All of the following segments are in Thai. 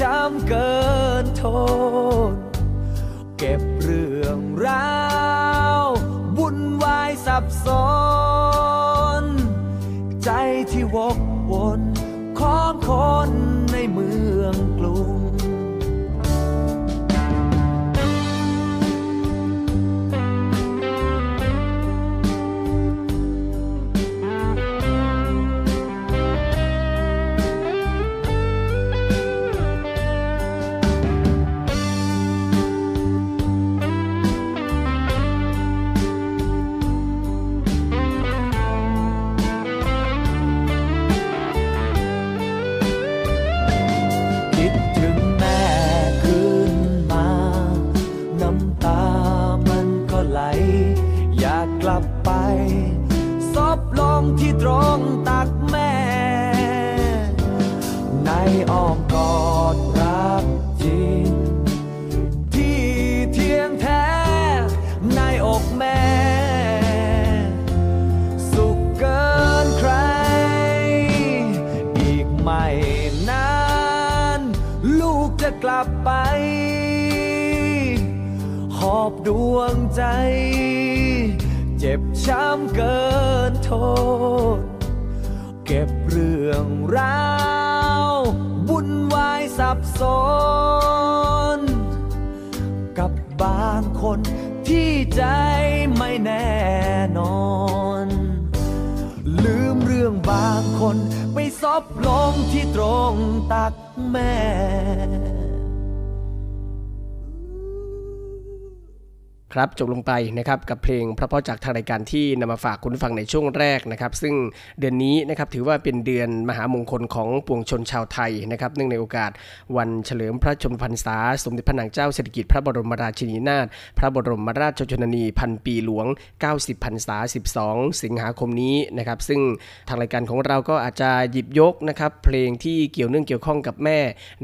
ช้ำเกินทน เก็บเรื่องราววุ่นวายสับสน ช้ำเกินโทษ เก็บเรื่องราววุ่นวายสับสน กับบางคนที่ใจไม่แน่นอน ลืมเรื่องบางคนไปซบลงที่ตรงตักแม่ ครับจบลงไปนะครับกับเพลงพราะๆจากทางรายการที่นำมาฝากคุณฟังในช่วงแรกนะครับ ซึ่งเดือนนี้นะครับถือว่าเป็นเดือนมหามงคลของปวงชนชาวไทยนะครับเนื่องในโอกาสวันเฉลิมพระชนมพรรษา สมเด็จพระนางเจ้าสิริกิติ์พระบรมราชินีนาถพระบรมราชชนนีพันปีหลวง 90พรรษา 12 สิงหาคมนี้นะครับซึ่งทางรายการของเราก็อาจจะหยิบยกนะครับเพลงที่เกี่ยวเนื่องเกี่ยวข้องกับแม่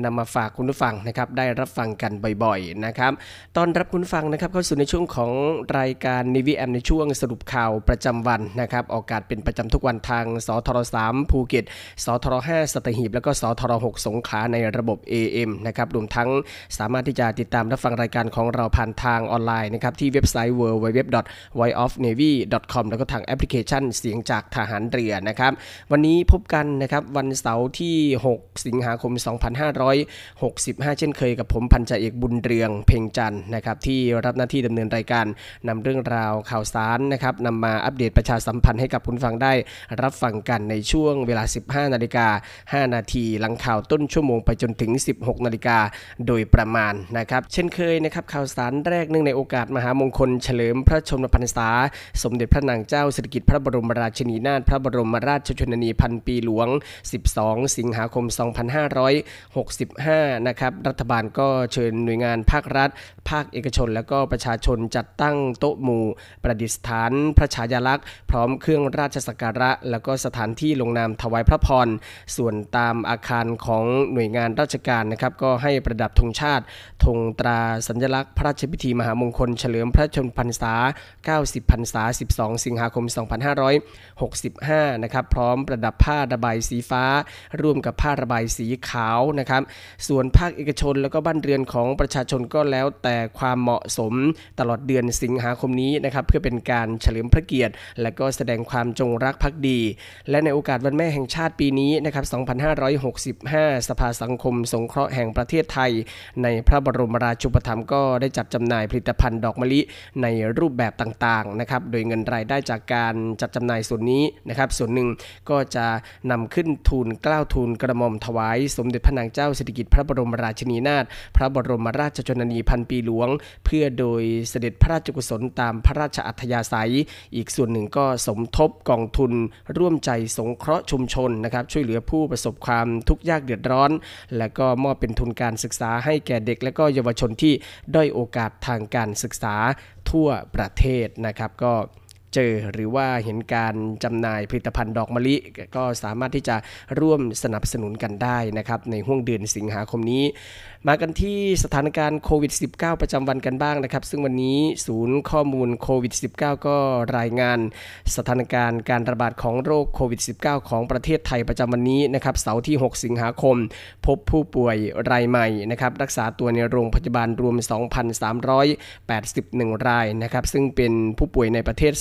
นำมาฝากคุณผู้ฟังนะครับได้รับฟังกันบ่อยๆนะครับต้อนรับคุณผู้ฟังนะครับเข้าสู่ในช่วงของรายการ Navy AM ในช่วงสรุปข่าวประจำวันนะครับออกอากาศเป็นประจำทุกวันทางสทร3ภูเก็ตสทร5สัตหีบ แล้วก็สทร6สงขลาในระบบ AM นะครับรวมทั้งสามารถที่จะติดตามรับฟังรายการของเราผ่านทางออนไลน์นะครับที่เว็บไซต์ www.voiceofnavy.com แล้วก็ทางแอปพลิเคชันเสียงจากทหารเรือนะครับวันนี้พบกันนะครับวันเสาร์ที่ 6 สิงหาคม 2565 เช่นเคยกับผมพันจ่าเอกบุญเรืองเพ่งจันทร์นะครับที่รับหน้าที่ดำเนินรายการนำเรื่องราวข่าวสารนะครับนำมาอัปเดตประชาสัมพันธ์ให้กับคุณฟังได้รับฟังกันในช่วงเวลา 15 นาฬิกา 5 นาทีหลังข่าวต้นชั่วโมงไปจนถึง 16 นาฬิกาโดยประมาณนะครับ เช่นเคยนะครับข่าวสารแรกเนื่องในโอกาสมหามงคล เฉลิมพระชนมพรรษา สมเด็จพระนางเจ้าสิริกิติ์พระบรมราชินีนาถพระบรมราชชนนีพันปีหลวง 12 สิงหาคม 2565 นะครับรัฐบาลก็เชิญหน่วยงานภาครัฐ ภาคเอกชน และก็ประชาชนจัดตั้งโต๊ะหมู่ ประดิษฐาน พระฉายาลักษณ์ พร้อมเครื่องราชสักการะ แล้วก็สถานที่ลงนามถวายพระพร ส่วนตามอาคารของหน่วยงานราชการนะครับ ก็ให้ประดับธงชาติธงตราสัญลักษณ์ พระราชพิธีมหามงคล เฉลิมพระชนพรรษา 90 พรรษา 12 สิงหาคม 2565 นะครับพร้อมประดับผ้าระบายสีฟ้า ร่วมกับผ้าระบายสีขาวนะครับส่วนภาคเอกชนแล้วก็บ้านเรือนของประชาชนก็แล้วแต่ความเหมาะสมตลอดเดือนสิงหาคมนี้นะครับเพื่อเป็นการเฉลิมพระเกียรติ และก็แสดงความจงรักภักดี และในโอกาสวันแม่แห่งชาติปีนี้นะครับ2565 สภาสังคมสงเคราะห์แห่งประเทศไทย ในพระบรมราชูปถัมภ์ก็ได้จัดจำหน่ายผลิตภัณฑ์ดอกมะลิในรูปแบบต่างๆนะครับโดยเงินรายได้จากการจัดจำหน่ายส่วนนี้นะครับส่วนหนึ่งก็จะนำขึ้นทูลกล้าวทูลกระหม่อมถวาย สมเด็จพระนางเจ้าสิริกิติ์พระบรมราชินีนาถพระบรมราชชนนีพันปีหลวง เพื่อโดยสด็จพระราชกุศลตามพระราชอัธยาศัย อีกส่วนหนึ่งก็สมทบกองทุน ร่วมใจสงเคราะห์ชุมชนนะครับช่วยเหลือผู้ประสบความทุกข์ยากเดือดร้อน และก็มอบเป็นทุนการศึกษาให้แก่เด็ก และก็เยาวชนที่ด้อยโอกาสทางการศึกษาทั่วประเทศนะครับก็เจอหรือว่าเห็นการจำหน่ายผลิตภัณฑ์ดอกมะลิ ก็สามารถที่จะร่วมสนับสนุนกันได้นะครับในห่วงเดือนสิงหาคมนี้ มากันที่สถานการณ์โควิด -19 ประจำวันกันบ้างนะครับ ซึ่งวันนี้ศูนย์ข้อมูลโควิด -19 ก็รายงาน สถานการณ์การระบาดของโรคโควิด -19 ของประเทศไทยประจำวันนี้นะครับเสาร์ที่ 6 สิงหาคม พบผู้ป่วยรายใหม่นะครับรักษาตัวในโรงพยาบาลรวม 2,381 รายนะครับซึ่งเป็นผู้ป่วยในประเทศ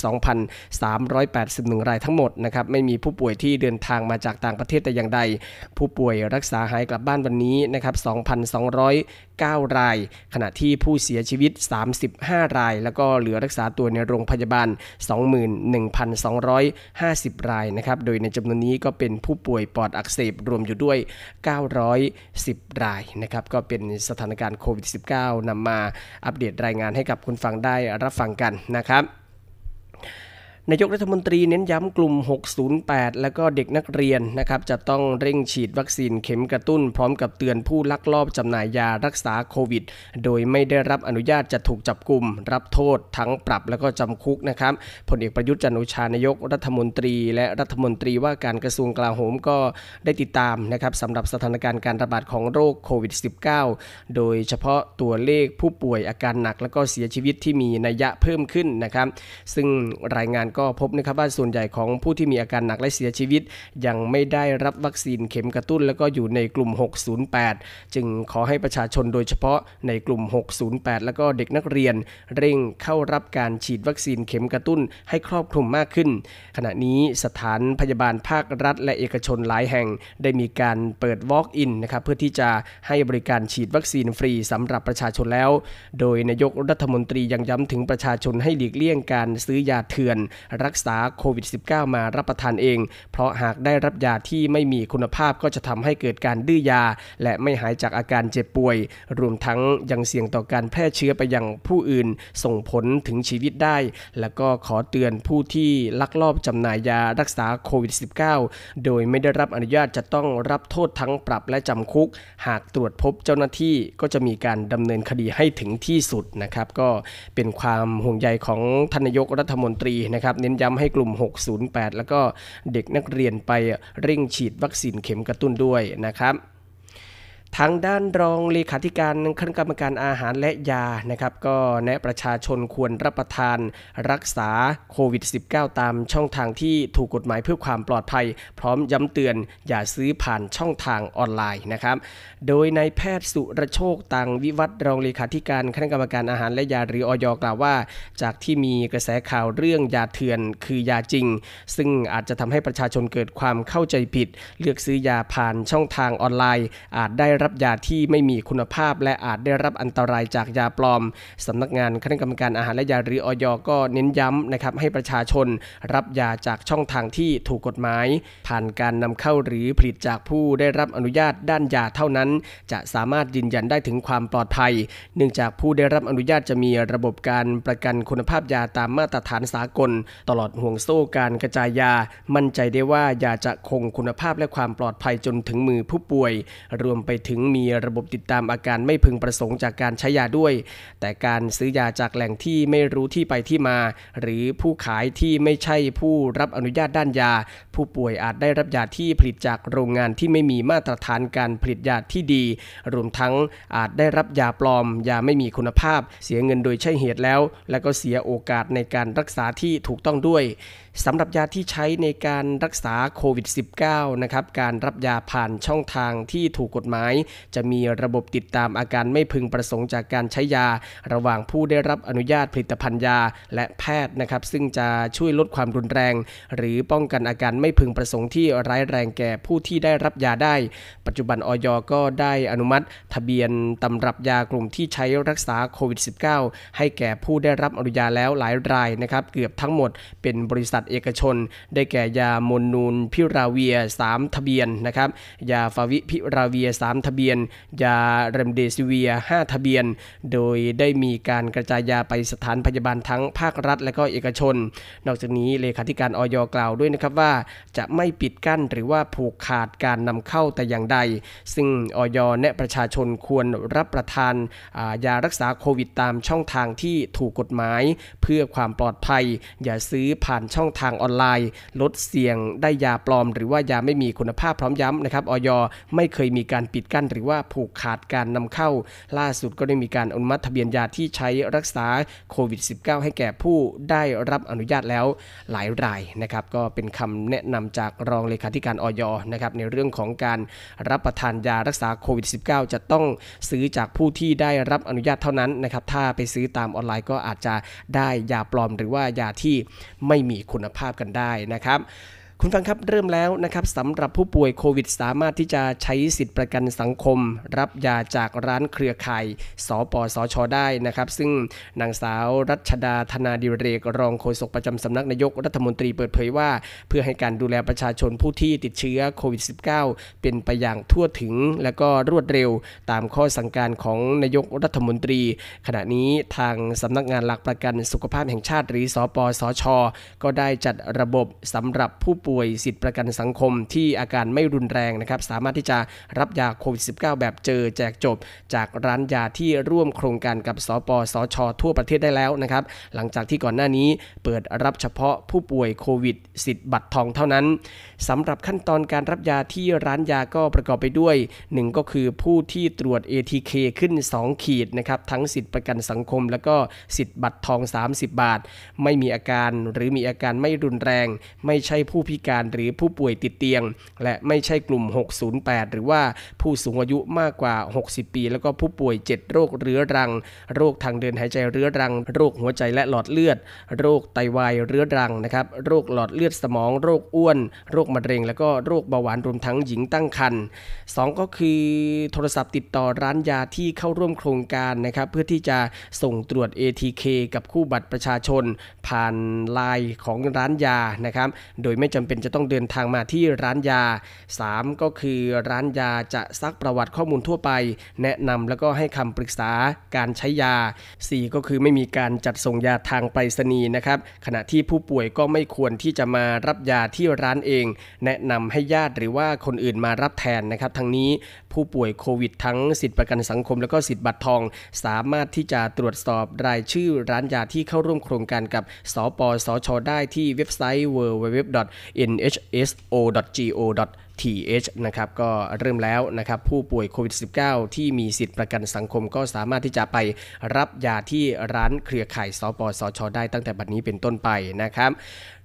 2,381 รายทั้งหมดนะครับไม่มีผู้ป่วยที่เดินทางมาจากต่างประเทศแต่อย่างใด ผู้ป่วยรักษาหายกลับบ้านวันนี้นะครับ2,2 209 ราย ขณะที่ผู้เสียชีวิต 35 ราย แล้วก็เหลือรักษาตัวในโรงพยาบาล 21,250 รายนะครับ โดยในจำนวนนี้ก็เป็นผู้ป่วยปอดอักเสบรวมอยู่ด้วย 910 รายนะครับ ก็เป็นสถานการณ์โควิด -19 นำมาอัปเดตรายงานให้กับคุณฟังได้รับฟังกันนะครับ นายกรัฐมนตรีเน้นย้ำกลุ่ม 608 และก็เด็กนักเรียนนะครับจะต้องเร่งฉีดวัคซีนเข็มกระตุ้น พร้อมกับเตือนผู้ลักลอบจำหน่ายยารักษาโควิด โดยไม่ได้รับอนุญาตจะถูกจับกลุ่ม รับโทษทั้งปรับแล้วก็จำคุกนะครับพลเอกประยุทธ์จันโอชานายกรัฐมนตรี และรัฐมนตรีว่าการกระทรวงกลาโหมก็ได้ติดตามนะครับสำหรับสถานการณ์การระบาดของโรคโควิด -19 โดยเฉพาะตัวเลขผู้ป่วยอาการหนัก แล้วก็เสียชีวิตที่มีนัยยะเพิ่มขึ้นนะครับซึ่งรายงานก็พบนะครับว่าส่วนใหญ่ของผู้ที่มีอาการหนักและเสียชีวิต ยังไม่ได้รับวัคซีนเข็มกระตุ้น แล้วก็อยู่ในกลุ่ม 608 จึงขอให้ประชาชนโดยเฉพาะในกลุ่ม 608 แล้วก็เด็กนักเรียน เร่งเข้ารับการฉีดวัคซีนเข็มกระตุ้นให้ครอบคลุมมากขึ้น ขณะนี้สถานพยาบาลภาครัฐ และเอกชนหลายแห่งได้มีการเปิด Walk-in นะครับเพื่อที่จะให้บริการฉีดวัคซีนฟรีสำหรับประชาชนแล้ว โดยนายกรัฐมนตรียังย้ำถึงประชาชนให้หลีกเลี่ยงการซื้อยาเถื่อนรักษาโควิด -19 มารับประทานเอง เพราะหากได้รับยาที่ไม่มีคุณภาพก็จะทำให้เกิดการดื้อยา และไม่หายจากอาการเจ็บป่วย รวมทั้งยังเสี่ยงต่อการแพร่เชื้อไปยังผู้อื่น ส่งผลถึงชีวิตได้ และก็ขอเตือนผู้ที่ลักลอบจำหน่ายยารักษาโควิด -19 โดยไม่ได้รับอนุญาตจะต้องรับโทษทั้งปรับและจำคุก หากตรวจพบเจ้าหน้าที่ก็จะมีการดำเนินคดีให้ถึงที่สุดนะครับ ก็เป็นความห่วงใยของทานนายกรัฐมนตรีนะครับเน้นย้ำให้กลุ่ม 608 แล้วก็เด็กนักเรียนไปเร่งฉีดวัคซีนเข็มกระตุ้นด้วยนะครับ ทางด้านรองเลขาธิการคณะกรรมการอาหารและยานะครับ ก็แนะประชาชนควรรับประทานรักษาโควิด -19 ตามช่องทางที่ถูกกฎหมายเพื่อความปลอดภัย พร้อมย้ำเตือนอย่าซื้อผ่านช่องทางออนไลน์นะครับ โดยนายแพทย์สุรโชคตังวิวัฒรองเลขาธิการคณะกรรมการอาหารและยาหรืออยกล่าวว่า จากที่มีกระแสข่าวเรื่องยาเถื่อนคือยาจริง ซึ่งอาจจะทำให้ประชาชนเกิดความเข้าใจผิด เลือกซื้อยาผ่านช่องทางออนไลน์ อาจได้รับยาที่ไม่มีคุณภาพ และอาจได้รับอันตรายจากยาปลอมสำนักงานคณะกรรมการอาหารและยาหรืออยก็เน้นย้ำนะครับให้ประชาชนรับยาจากช่องทางที่ถูกกฎหมาย ผ่านการนำเข้าหรือผลิตจากผู้ได้รับอนุญาตด้านยาเท่านั้น จะสามารถยืนยันได้ถึงความปลอดภัย เนื่องจากผู้ได้รับอนุญาตจะมีระบบการประกันคุณภาพยาตามมาตรฐานสากล ตลอดห่วงโซ่การกระจายยา มั่นใจได้ว่ายาจะคงคุณภาพและความปลอดภัยจนถึงมือผู้ป่วย รวมไปถึงมีระบบติดตามอาการไม่พึงประสงค์จากการใช้ยาด้วย แต่การซื้อยาจากแหล่งที่ไม่รู้ที่ไปที่มา หรือผู้ขายที่ไม่ใช่ผู้รับอนุญาตด้านยา ผู้ป่วยอาจได้รับยาที่ผลิตจากโรงงานที่ไม่มีมาตรฐานการผลิตยาที่ดี รวมทั้งอาจได้รับยาปลอม ยาไม่มีคุณภาพ เสียเงินโดยใช่เหตุแล้ว และก็เสียโอกาสในการรักษาที่ถูกต้องด้วย สำหรับยาที่ใช้ในการรักษาโควิด -19 นะครับการรับยาผ่านช่องทางที่ถูกกฎหมาย จะมีระบบติดตามอาการไม่พึงประสงค์จากการใช้ยา ระหว่างผู้ได้รับอนุญาตผลิตภัณฑ์ยาและแพทย์นะครับ ซึ่งจะช่วยลดความรุนแรง หรือป้องกันอาการไม่พึงประสงค์ที่ร้ายแรงแก่ผู้ที่ได้รับยาได้ ปัจจุบันออยก็ได้อนุมัติ ทะเบียนตำรับยากลุ่มที่ใช้รักษาโควิด -19 ให้แก่ผู้ได้รับอนุญาตแล้วหลายรายนะครับ เกือบทั้งหมดเป็นบริษัทเอกชน ได้แก่ยามนนูนพิราเวีย 3 ทะเบียนนะครับ ยาฟาวิพิราเวีย 3 ทะเบียน ยาเรมเดซิเวีย 5 ทะเบียน โดยได้มีการกระจายยาไปสถานพยาบาลทั้งภาครัฐและก็เอกชน นอกจากนี้เลขาธิการออยกล่าวด้วยนะครับว่า จะไม่ปิดกั้นหรือว่าผูกขาดการนำเข้าแต่อย่างใด ซึ่งออยแนะประชาชนควรรับประทานยารักษาโควิดตามช่องทางที่ถูกกฎหมาย เพื่อความปลอดภัย อย่าซื้อผ่านช่องทางออนไลน์ ลดเสี่ยงได้ยาปลอม หรือว่ายาไม่มีคุณภาพพร้อมย้ำนะครับออยไม่เคยมีการปิดกั้น หรือว่าผูกขาดการนำเข้า ล่าสุดก็ได้มีการอนุมัติทะเบียนยาที่ใช้รักษาโควิด -19 ให้แก่ผู้ได้รับอนุญาตแล้วหลายรายนะครับก็เป็นคำแนะนำจากรองเลขาธิการออยนะครับในเรื่องของการรับประทานยารักษาโควิด -19 จะต้องซื้อจากผู้ที่ได้รับอนุญาตเท่านั้นนะครับถ้าไปซื้อตามออนไลน์ก็อาจจะได้ยาปลอม หรือว่ายาที่ไม่มีคุณภาพกันได้นะครับ คุณฟังครับเริ่มแล้วนะครับสำหรับผู้ป่วยโควิด สามารถที่จะใช้สิทธิประกันสังคม รับยาจากร้านเครือข่ายสปสช ได้นะครับ ซึ่งนางสาวรัชดาธนาดิเรก รองโฆษกประจำสำนักนายกรัฐมนตรีเปิดเผยว่า เพื่อให้การดูแลประชาชนผู้ที่ติดเชื้อโควิด -19 เป็นไปอย่างทั่วถึงและก็รวดเร็วตามข้อสั่งการของนายกรัฐมนตรี ขณะนี้ทางสำนักงานหลักประกันสุขภาพแห่งชาติหรือสปสช ก็ได้จัดระบบสำหรับผู้ป่วยป่วยสิทธิประกันสังคมที่อาการไม่รุนแรงนะครับ สามารถที่จะรับยาโควิด -19 แบบเจอแจกจบ จากร้านยาที่ร่วมโครงการกับสปสช ทั่วประเทศได้แล้วนะครับ หลังจากที่ก่อนหน้านี้เปิดรับเฉพาะผู้ป่วยโควิด สิทธิ์บัตรทองเท่านั้นสำหรับขั้นตอนการรับยาที่ร้านยาก็ประกอบไปด้วย 1 ก็คือผู้ที่ตรวจ ATK ขึ้น 2 ขีดนะครับทั้งสิทธิประกันสังคม แล้วก็สิทธิ์บัตรทอง 30 บาท ไม่มีอาการหรือมีอาการไม่รุนแรง ไม่ใช่ผู้พิการหรือผู้ป่วยติดเตียง และไม่ใช่กลุ่ม 608 หรือว่าผู้สูงอายุมากกว่า 60 ปี แล้วก็ผู้ป่วย 7 โรคเรื้อรัง โรคทางเดินหายใจเรื้อรัง โรคหัวใจและหลอดเลือด โรคไตวายเรื้อรังนะครับโรคหลอดเลือดสมอง โรคอ้วน โรคมะเร็ง แล้วก็โรคเบาหวานรวมทั้งหญิงตั้งครรภ์สองก็คือโทรศัพท์ติดต่อร้านยาที่เข้าร่วมโครงการนะครับเพื่อที่จะส่งตรวจ ATK กับคู่บัตรประชาชน ผ่านไลน์ของร้านยานะครับโดยไม่จำเป็นจะต้องเดินทางมาที่ร้านยา 3 ก็คือร้านยาจะซักประวัติข้อมูลทั่วไป แนะนำแล้วก็ให้คำปรึกษาการใช้ยา 4 ก็คือไม่มีการจัดส่งยาทางไปรษณีย์นะครับ ขณะที่ผู้ป่วยก็ไม่ควรที่จะมารับยาที่ร้านเอง แนะนำให้ญาติหรือว่าคนอื่นมารับแทนนะครับ ทั้งนี้ ผู้ป่วยโควิดทั้งสิทธิประกันสังคม แล้วก็สิทธิบัตรทอง สามารถที่จะตรวจสอบรายชื่อร้านยาที่เข้าร่วมโครงการกับสปสช ได้ที่เว็บไซต์ www.nhso.go th นะครับก็เริ่มแล้วนะครับผู้ป่วยโควิด -19 ที่มีสิทธิประกันสังคมก็สามารถที่จะไปรับยาที่ร้านเครือข่ายสปสช ได้ตั้งแต่บัดนี้เป็นต้นไปนะครับ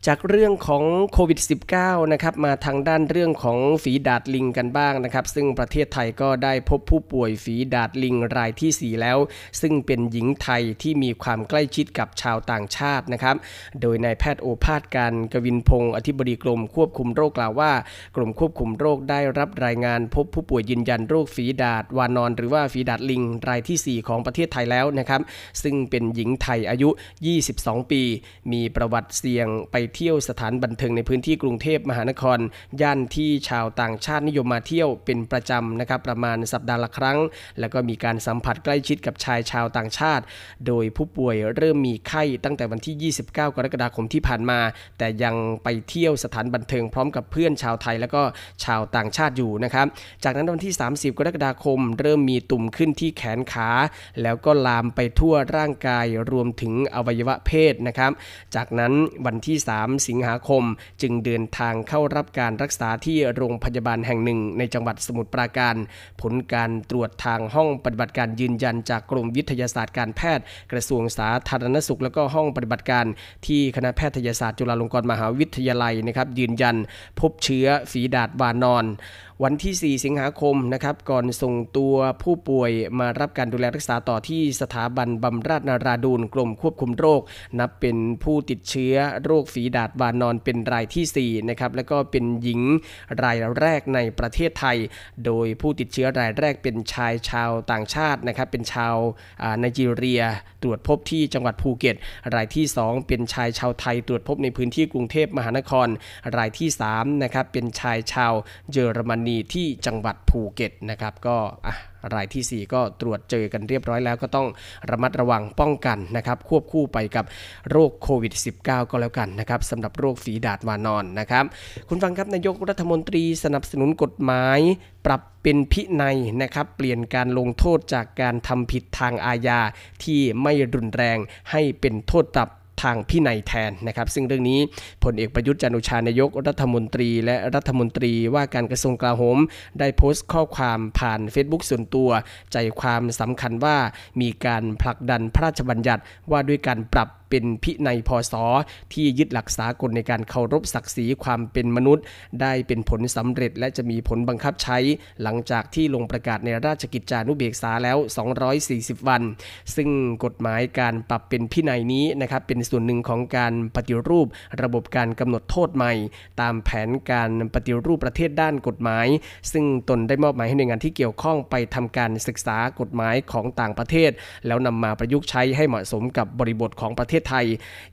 จากเรื่องของโควิด -19 นะครับมาทางด้านเรื่องของฝีดาดลิงกันบ้างนะครับ ซึ่งประเทศไทยก็ได้พบผู้ป่วยฝีดาดลิงรายที่ 4 แล้ว ซึ่งเป็นหญิงไทยที่มีความใกล้ชิดกับชาวต่างชาตินะครับ โดยนายแพทย์โอภาสการกวินพงศ์อธิบดีกรมควบคุมโรคกล่าวว่า กรมควบคุมโรคได้รับรายงานพบผู้ป่วยยืนยันโรคฝีดาดวานอน หรือว่าฝีดาดลิงรายที่ 4 ของประเทศไทยแล้วนะครับ ซึ่งเป็นหญิงไทยอายุ 22 ปี มีประวัติเสี่ยงไปเที่ยวสถานบันเทิงในพื้นที่กรุงเทพมหานคร ย่านที่ชาวต่างชาตินิยมมาเที่ยวเป็นประจำนะครับประมาณสัปดาห์ละครั้ง แล้วก็มีการสัมผัสใกล้ชิดกับชายชาวต่างชาติ โดยผู้ป่วยเริ่มมีไข้ตั้งแต่วันที่ 29 กรกฎาคมที่ผ่านมา แต่ยังไปเที่ยวสถานบันเทิงพร้อมกับเพื่อนชาวไทย แล้วก็ชาวต่างชาติอยู่นะครับ จากนั้นวันที่ 30 กรกฎาคม เริ่มมีตุ่มขึ้นที่แขนขา แล้วก็ลามไปทั่วร่างกายรวมถึงอวัยวะเพศนะครับ จากนั้นวันที่ 3 3 สิงหาคม จึงเดินทางเข้ารับการรักษาที่โรงพยาบาลแห่งหนึ่งในจังหวัดสมุทรปราการ ผลการตรวจทางห้องปฏิบัติการยืนยันจากกรมวิทยาศาสตร์การแพทย์ กระทรวงสาธารณสุข แล้วก็ห้องปฏิบัติการ ที่คณะแพทยศาสตร์จุฬาลงกรณ์มหาวิทยาลัยนะครับยืนยัน พบเชื้อฝีดาดวานอน วันที่ 4 สิงหาคมนะครับก่อนส่งตัวผู้ป่วยมารับการดูแลรักษาต่อที่สถาบันบำราศนาราดูนกรมควบคุมโรค นับเป็นผู้ติดเชื้อโรคฝีดาดวานอนเป็นรายที่4นะครับแล้วก็เป็นหญิงรายแรกในประเทศไทย โดยผู้ติดเชื้อรายแรกเป็นชายชาวต่างชาตินะครับเป็นชาวไนจีเรียตรวจพบที่จังหวัดภูเก็ต รายที่ 2 เป็นชายชาวไทยตรวจพบในพื้นที่กรุงเทพมหานคร รายที่3นะครับเป็นชายชาวเยอรมนีที่จังหวัดภูเก็ตนะครับก็อะรายที่ 4 ก็ตรวจเจอกันเรียบร้อยแล้วก็ต้องระมัดระวังป้องกันนะครับ ควบคู่ไปกับโรคโควิด -19 ก็แล้วกันนะครับสำหรับโรคฝีดาดวานอนนะครับ คุณฟังครับนายกรัฐมนตรีสนับสนุนกฎหมาย ปรับเป็นพินัยนะครับ เปลี่ยนการลงโทษจากการทำผิดทางอาญาที่ไม่รุนแรงให้เป็นโทษปรับ ทางพินัยแทนนะครับ ซึ่งเรื่องนี้พลเอกประยุทธ์จันโอชานายกรัฐมนตรี และรัฐมนตรีว่าการกระทรวงกลาโหม ได้โพสต์ข้อความผ่าน Facebook ส่วนตัว ใจความสำคัญว่ามีการผลักดันพระราชบัญญัติว่าด้วยการปรับ เป็นพินัยพศที่ยึดหลักสากลในการเคารพศักดิ์ศรีความเป็นมนุษย์ ได้เป็นผลสำเร็จและจะมีผลบังคับใช้ หลังจากที่ลงประกาศในราชกิจจานุเบกษาแล้ว 240 วัน ซึ่งกฎหมายการปรับเป็นพินัยนี้นะครับเป็นส่วนหนึ่งของการปฏิรูประบบการกำหนดโทษใหม่ ตามแผนการปฏิรูปประเทศด้านกฎหมาย ซึ่งตนได้มอบหมายให้หน่วยงานที่เกี่ยวข้องไปทำการศึกษากฎหมายของต่างประเทศ แล้วนำมาประยุกต์ใช้ให้เหมาะสมกับบริบทของประเทศไทย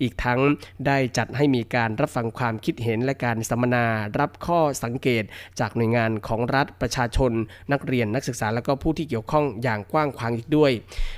อีกทั้งได้จัดให้มีการรับฟังความคิดเห็นและการสัมมนา รับข้อสังเกต จากหน่วยงานของรัฐประชาชน นักเรียนนักศึกษาและก็ผู้ที่เกี่ยวข้องอย่างกว้างขวางอีกด้วย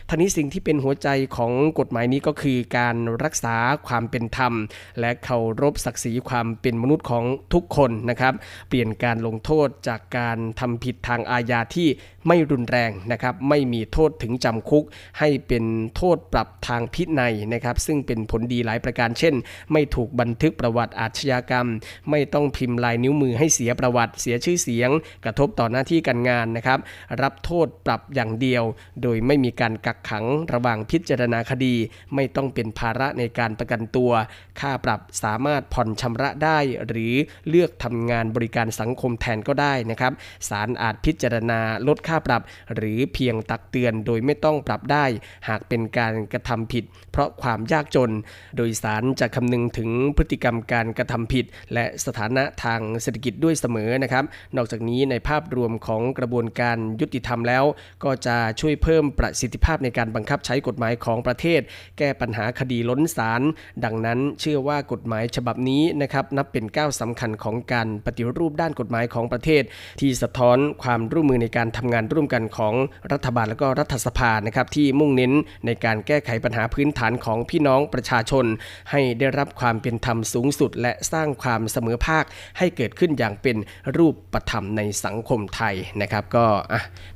ทั้งนี้สิ่งที่เป็นหัวใจของกฎหมายนี้ก็คือการรักษาความเป็นธรรม และเคารพศักดิ์ศรีความเป็นมนุษย์ของทุกคนนะครับ เปลี่ยนการลงโทษจากการทำผิดทางอาญาที่ไม่รุนแรงนะครับ ไม่มีโทษถึงจำคุก ให้เป็นโทษปรับทางพินัยนะครับ ซึ่งเป็นผลดีหลายประการเช่น ไม่ถูกบันทึกประวัติอาชญากรรม ไม่ต้องพิมพ์ลายนิ้วมือให้เสียประวัติเสียชื่อเสียง กระทบต่อหน้าที่การงานนะครับ รับโทษปรับอย่างเดียว โดยไม่มีการกักขังระหว่างพิจารณาคดี ไม่ต้องเป็นภาระในการประกันตัว ค่าปรับสามารถผ่อนชำระได้ หรือเลือกทำงานบริการสังคมแทนก็ได้นะครับศาลอาจพิจารณาลดค่าปรับ หรือเพียงตักเตือนโดยไม่ต้องปรับได้ หากเป็นการกระทำผิด เพราะความยากจน โดยศาลจะคำนึงถึงพฤติกรรมการกระทำผิด และสถานะทางเศรษฐกิจด้วยเสมอนะครับ นอกจากนี้ในภาพรวมของกระบวนการยุติธรรมแล้ว ก็จะช่วยเพิ่มประสิทธิภาพในการบังคับใช้กฎหมายของประเทศ แก้ปัญหาคดีล้นศาลดังนั้นเชื่อว่ากฎหมายฉบับนี้นะครับนับเป็นก้าวสำคัญของการปฏิรูปด้านกฎหมายของประเทศ ที่สะท้อนความร่วมมือในการทำงานร่วมกันของรัฐบาลและก็รัฐสภานะครับที่มุ่งเน้นในการแก้ไขปัญหาพื้นฐานของพี่น้ององประชาชน ให้ได้รับความเป็นธรรมสูงสุด และสร้างความเสมอภาคให้เกิดขึ้นอย่างเป็นรูปประธรรมในสังคมไทยนะครับ ก็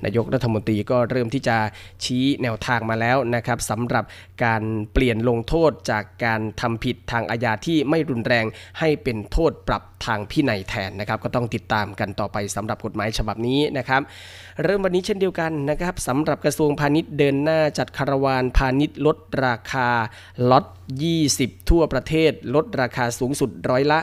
นายกรัฐมนตรีก็เริ่มที่จะชี้แนวทางมาแล้วนะครับสำหรับการเปลี่ยนลงโทษจากการทำผิดทางอาญาที่ไม่รุนแรงให้เป็นโทษปรับทางพินัยแทนนะครับ ก็ต้องติดตามกันต่อไปสำหรับกฎหมายฉบับนี้นะครับ เริ่มวันนี้เช่นเดียวกันนะครับสำหรับกระทรวงพาณิชย์เดินหน้าจัดคาราวานพาณิชย์ลดราคาล็อต20 ทั่วประเทศ ลดราคาสูงสุดร้อยละ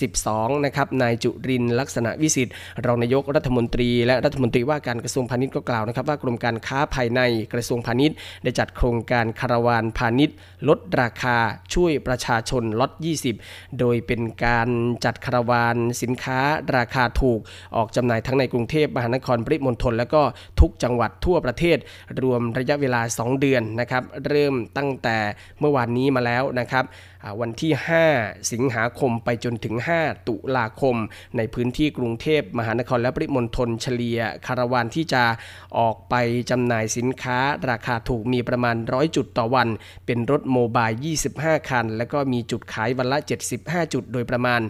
62 นะครับ นายจุรินลักษณะวิสิทธิ์รองนายกรัฐมนตรี และรัฐมนตรีว่าการกระทรวงพาณิชย์ก็กล่าวนะครับว่ากรมการค้าภายในกระทรวงพาณิชย์ ได้จัดโครงการคาราวานพาณิชย์ ลดราคาช่วยประชาชนล็อต20 โดยเป็นการจัดคาราวานสินค้าราคาถูก ออกจำหน่ายทั้งในกรุงเทพมหานครปริมณฑลและก็ทุกจังหวัดทั่วประเทศ รวมระยะเวลา 2 เดือนนะครับเริ่มตั้งแต่เมื่อวานนี้มาแล้วนะครับ วันที่ 5 สิงหาคมไปจนถึง 5 ตุลาคม ในพื้นที่กรุงเทพมหานครและปริมณฑลเฉลี่ยคาราวานที่จะออกไปจำหน่ายสินค้า ราคาถูกมีประมาณ 100 จุดต่อวัน เป็นรถโมบาย 25 คัน แล้วก็มีจุดขายวันละ 75 จุดโดยประมาณ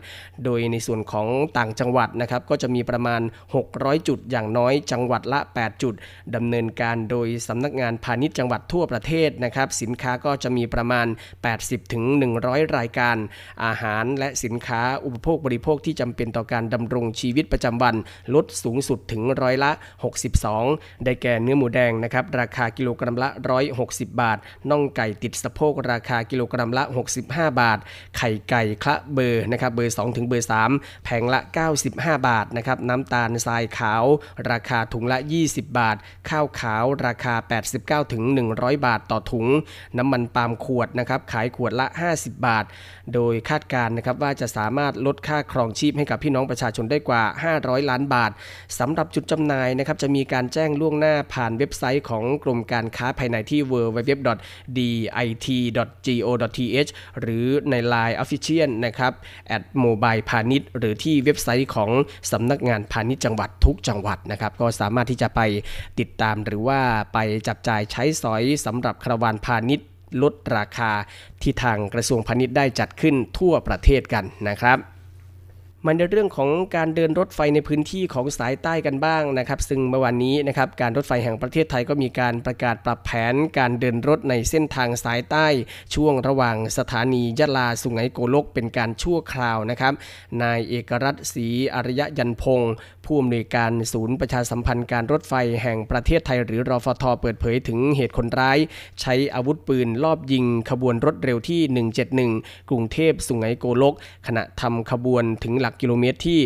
โดยในส่วนของต่างจังหวัดนะครับก็จะมีประมาณ 600 จุดอย่างน้อยจังหวัดละ 8 จุดดำเนินการโดยสำนักงานพาณิชย์จังหวัดทั่วประเทศนะครับสินค้าก็จะมีประมาณ 80ถึง100 รายการ อาหารและสินค้าอุปโภคบริโภคที่จำเป็นต่อการดำรงชีวิตประจำวัน ลดสูงสุดถึงร้อยละ 62 ได้แก่เนื้อหมูแดงนะครับราคากิโลกรัมละ 160 บาท น่องไก่ติดสะโพกราคากิโลกรัมละ 65 บาท ไข่ไก่คละเบอร์นะครับเบอร์ 2 ถึงเบอร์ 3 แผงละ 95 บาทนะครับน้ำตาลทรายขาว ราคาถุงละ 20 บาท ข้าวขาวราคา 89 ถึง 100 บาทต่อถุง น้ำมันปาล์มขวดนะครับขายขวดละ 50บาท โดยคาดการณ์นะครับว่าจะสามารถลดค่าครองชีพให้กับพี่น้องประชาชนได้กว่า 500 ล้านบาทสำหรับจุดจำหน่ายนะครับจะมีการแจ้งล่วงหน้าผ่านเว็บไซต์ของกรมการค้าภายในที่ www.dit.go.th หรือใน Line Official นะครับ at mobile พาณิชย์หรือที่เว็บไซต์ของสำนักงานพาณิชย์จังหวัดทุกจังหวัดนะครับก็สามารถที่จะไปติดตามหรือว่าไปจับจ่ายใช้สอยสำหรับคารวานพาณิชย์ ลดราคาที่ทางกระทรวงพาณิชย์ได้จัดขึ้นทั่วประเทศกันนะครับ มันในเรื่องของการเดินรถไฟในพื้นที่ของสายใต้กันบ้างนะครับ ซึ่งเมื่อวานนี้นะครับการรถไฟแห่งประเทศไทยก็มีการประกาศปรับแผนการเดินรถในเส้นทางสายใต้ ช่วงระหว่างสถานียะลาสุไหงโกลกเป็นการชั่วคราวนะครับ นายเอกรัตน์ศรีอริยยันพงศ์ผู้อำนวยการศูนย์ประชาสัมพันธ์การรถไฟแห่งประเทศไทย หรือรอฟทเปิดเผยถึงเหตุคนร้าย ใช้อาวุธปืนลอบยิง ขบวนรถเร็วที่ 171 กรุงเทพสุไหงโกลกขณะทำขบวนถึงหลักกิโลเมตรที่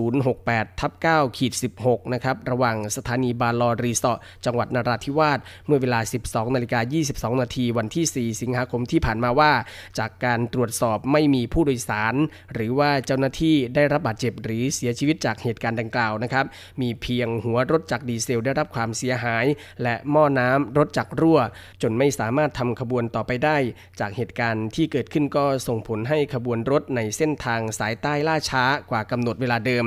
1068ทับ9ขีด16 นะครับ ระหว่างสถานีบาลอรีสอร์จังหวัดนราธิวาส เมื่อเวลา 12นาฬิกา22 นาทีวันที่ 4 สิงหาคมที่ผ่านมาว่า จากการตรวจสอบไม่มีผู้โดยสาร หรือว่าเจ้าหน้าที่ได้รับบาดเจ็บหรือเสียชีวิตจากเหตุการณ์ดังกล่าวนะครับ มีเพียงหัวรถจักรดีเซลได้รับความเสียหาย และหม้อน้ำรถจักรรั่ว จนไม่สามารถทำขบวนต่อไปได้ จากเหตุการณ์ที่เกิดขึ้นก็ส่งผลให้ขบวนรถในเส้นทางสายใต้ล่าช้ากว่ากำหนดเวลาเดิม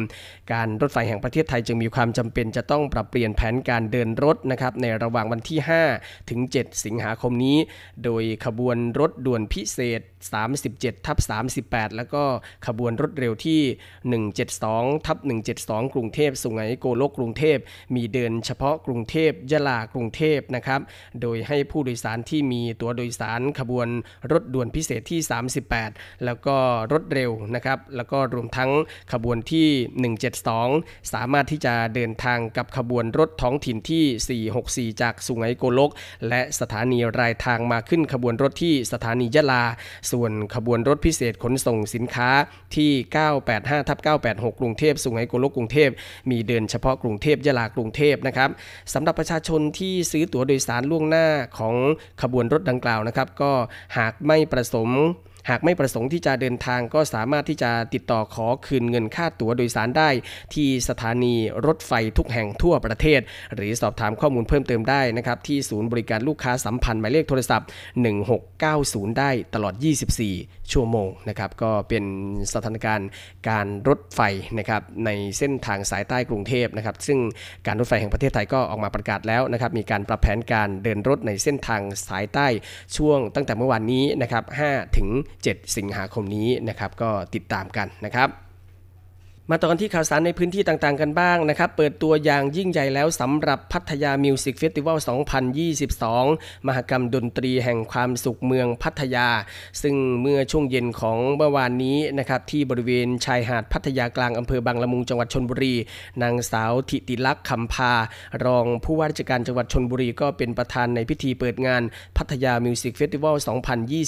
การรถไฟแห่งประเทศไทยจึงมีความจำเป็นจะต้องปรับเปลี่ยนแผนการเดินรถนะครับในระหว่างวันที่ 5 ถึง 7 สิงหาคมนี้ โดยขบวนรถด่วนพิเศษ 37ทับ38 แล้วก็ขบวนรถเร็วที่ 172ทับ172 กรุงเทพสุไหงโกลกกรุงเทพมีเดินเฉพาะกรุงเทพยะลากรุงเทพนะครับ โดยให้ผู้โดยสารที่มีตั๋วโดยสารขบวนรถด่วนพิเศษที่ 38 แล้วก็รถเร็วนะครับ แล้วก็รวมทั้งขบวนที่ 172 สามารถที่จะเดินทางกับขบวนรถท้องถิ่นที่ 464 จากสุไหงโกลก และสถานีรายทางมาขึ้นขบวนรถที่สถานียะลาส่วนขบวนรถพิเศษขนส่งสินค้าที่ 985ทับ986 กรุงเทพสุไหงโกลกกรุงเทพมีเดินเฉพาะกรุงเทพยะลากรุงเทพนะครับสำหรับประชาชนที่ซื้อตั๋วโดยสารล่วงหน้าของขบวนรถดังกล่าวนะครับ ก็หากไม่ประสงค์ หากไม่ประสงค์ที่จะเดินทางก็สามารถที่จะติดต่อขอคืนเงินค่าตั๋วโดยสารได้ ที่สถานีรถไฟทุกแห่งทั่วประเทศ หรือสอบถามข้อมูลเพิ่มเติมได้นะครับที่ศูนย์บริการลูกค้าสัมพันธ์หมายเลขโทรศัพท์ 1690 ได้ตลอด 24 ชั่วโมงนะครับก็เป็นสถานการณ์การรถไฟนะครับในเส้นทางสายใต้กรุงเทพนะครับซึ่งการรถไฟแห่งประเทศไทยก็ออกมาประกาศแล้วนะครับมีการปรับแผนการเดินรถในเส้นทางสายใต้ช่วงตั้งแต่เมื่อวานนี้นะครับ5ถึง7 สิงหาคมนี้นะครับก็ติดตามกันนะครับ มาต่อกันที่ข่าวสารในพื้นที่ต่างๆกันบ้างนะครับ เปิดตัวอย่างยิ่งใหญ่แล้วสำหรับพัทยา Music Festival 2022 มหกรรมดนตรีแห่งความสุขเมืองพัทยา ซึ่งเมื่อช่วงเย็นของเมื่อวานนี้นะครับที่บริเวณชายหาดพัทยากลางอำเภอบางละมุงจังหวัดชลบุรี นางสาวธิติลักษณ์คำพา รองผู้ว่าราชการจังหวัดชลบุรีก็เป็นประธานในพิธีเปิดงานพัทยา Music Festival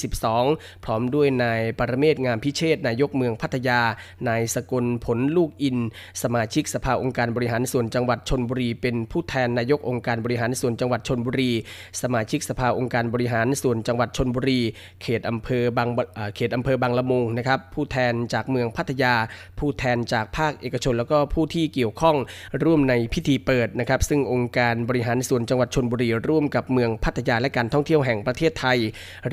2022 พร้อมด้วยนายปรเมศงามพิเชษนายกเมืองพัทยานายสกลผลลูกอิน สมาชิกสภาองค์การบริหารส่วนจังหวัดชนบุรี เป็นผู้แทนนายกองค์การบริหารส่วนจังหวัดชนบุรี สมาชิกสภาองค์การบริหารส่วนจังหวัดชนบุรี เขตอำเภอบางเเขตอำเภอบางละมุงนะครับผู้แทนจากเมืองพัทยา ผู้แทนจากภาคเอกชน แล้วก็ผู้ที่เกี่ยวข้องร่วมในพิธีเปิดนะครับ ซึ่งองค์การบริหารส่วนจังหวัดชนบุรี ร่วมกับเมืองพัทยาและการท่องเที่ยวแห่งประเทศไทย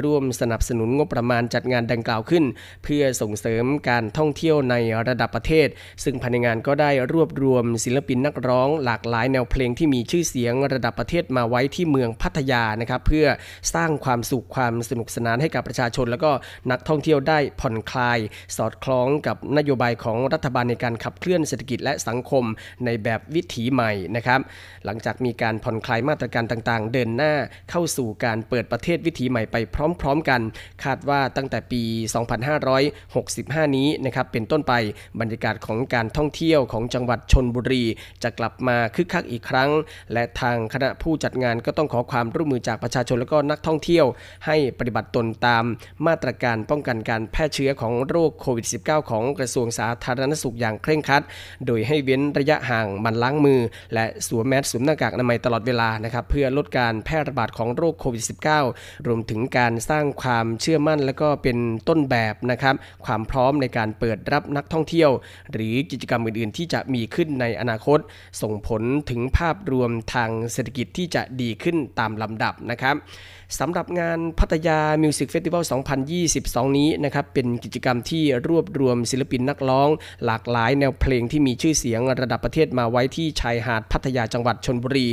ร่วมสนับสนุนงบประมาณจัดงานดังกล่าวขึ้น เพื่อส่งเสริมการท่องเที่ยวในระดับประเทศซึ่งภายในงานก็ได้รวบรวมศิลปินนักร้อง หลากหลายแนวเพลงที่มีชื่อเสียงระดับประเทศมาไว้ที่เมืองพัทยานะครับเพื่อสร้างความสุขความสนุกสนานให้กับประชาชน แล้วก็นักท่องเที่ยวได้ผ่อนคลาย สอดคล้องกับนโยบายของรัฐบาลในการขับเคลื่อนเศรษฐกิจและสังคมในแบบวิถีใหม่นะครับหลังจากมีการผ่อนคลายมาตรการต่างๆ เดินหน้าเข้าสู่การเปิดประเทศวิถีใหม่ไปพร้อม ๆ กัน คาดว่าตั้งแต่ปี 2565 นี้นะครับเป็นต้นไปบรรยากาศของการท่องเที่ยวของจังหวัดชนบุรี จะกลับมาคึกคักอีกครั้ง และทางคณะผู้จัดงานก็ต้องขอความร่วมมือจากประชาชนและก็นักท่องเที่ยว ให้ปฏิบัติตนตามมาตรการป้องกันการแพร่เชื้อของโรคโควิด -19 ของกระทรวงสาธารณสุขอย่างเคร่งครัด โดยให้เว้นระยะห่างมันล้างมือ และสวมแมสสวมหน้ากากอนามัยตลอดเวลานะครับเพื่อลดการแพร่ระบาดของโรคโควิด -19 รวมถึงการสร้างความเชื่อมั่นและก็เป็นต้นแบบนะครับความพร้อมในการเปิดรับนักท่องเที่ยวหรือือกิจกรรมอื่นๆ ที่จะมีขึ้นในอนาคต ส่งผลถึงภาพรวมทางเศรษฐกิจที่จะดีขึ้นตามลำดับนะครับ สำหรับงานพัทยา Music Festival 2022 นี้นะครับเป็นกิจกรรมที่รวบรวมศิลปินนักร้อง หลากหลายแนวเพลงที่มีชื่อเสียงระดับประเทศมาไว้ที่ชายหาดพัทยาจังหวัดชนบุรี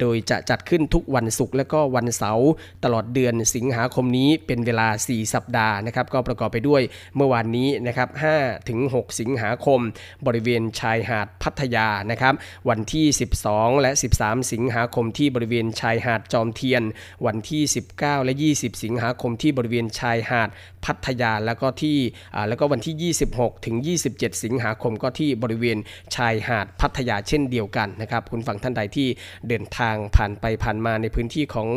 โดยจะจัดขึ้นทุกวันศุกร์และก็วันเสาร์ตลอดเดือนสิงหาคมนี้เป็นเวลา 4 สัปดาห์นะครับก็ประกอบไปด้วยเมื่อวานนี้นะครับ5ถึง6สิงหาคม บริเวณชายหาดพัทยานะครับวันที่ 12 และ 13 สิงหาคมที่บริเวณชายหาดจอมเทียน วันที่19 และ 20 สิงหาคมที่บริเวณชายหาดพัทยาแล้วก็ที่แล้วก็วันที่ 26 ถึง 27 สิงหาคมก็ที่บริเวณชายหาดพัทยาเช่นเดียวกันนะครับคุณผู้ฟังท่านใดที่เดินทางผ่านไปผ่านมาในพื้นที่ของ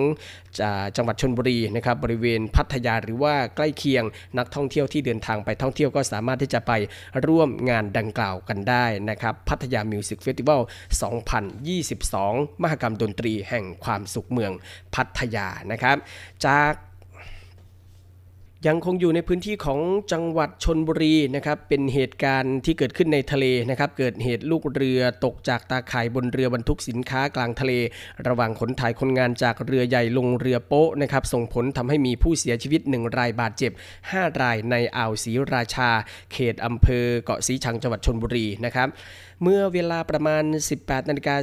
จังหวัดชลบุรีนะครับบริเวณพัทยาหรือว่าใกล้เคียงนักท่องเที่ยวที่เดินทางไปท่องเที่ยวก็สามารถที่จะไปร่วมงานดังกล่าวกันได้นะครับพัทยา Music Festival 2022 มหกรรมดนตรีแห่งความสุขเมืองพัทยานะครับจาก ยังคงอยู่ในพื้นที่ของจังหวัดชนบุรีนะครับเป็นเหตุการณ์ที่เกิดขึ้นในทะเลนะครับเกิดเหตุลูกเรือตกจากตาข่ายบนเรือบรรทุกสินค้ากลางทะเล ระหว่างขนถ่ายคนงานจากเรือใหญ่ลงเรือโป๊ะนะครับส่งผลทำให้มีผู้เสียชีวิต 1 รายบาดเจ็บ 5 รายในอ่าวศรีราชา เขตอำเภอเกาะสีชังจังหวัดชนบุรีนะครับ เมื่อเวลาประมาณ 18นาฬิกา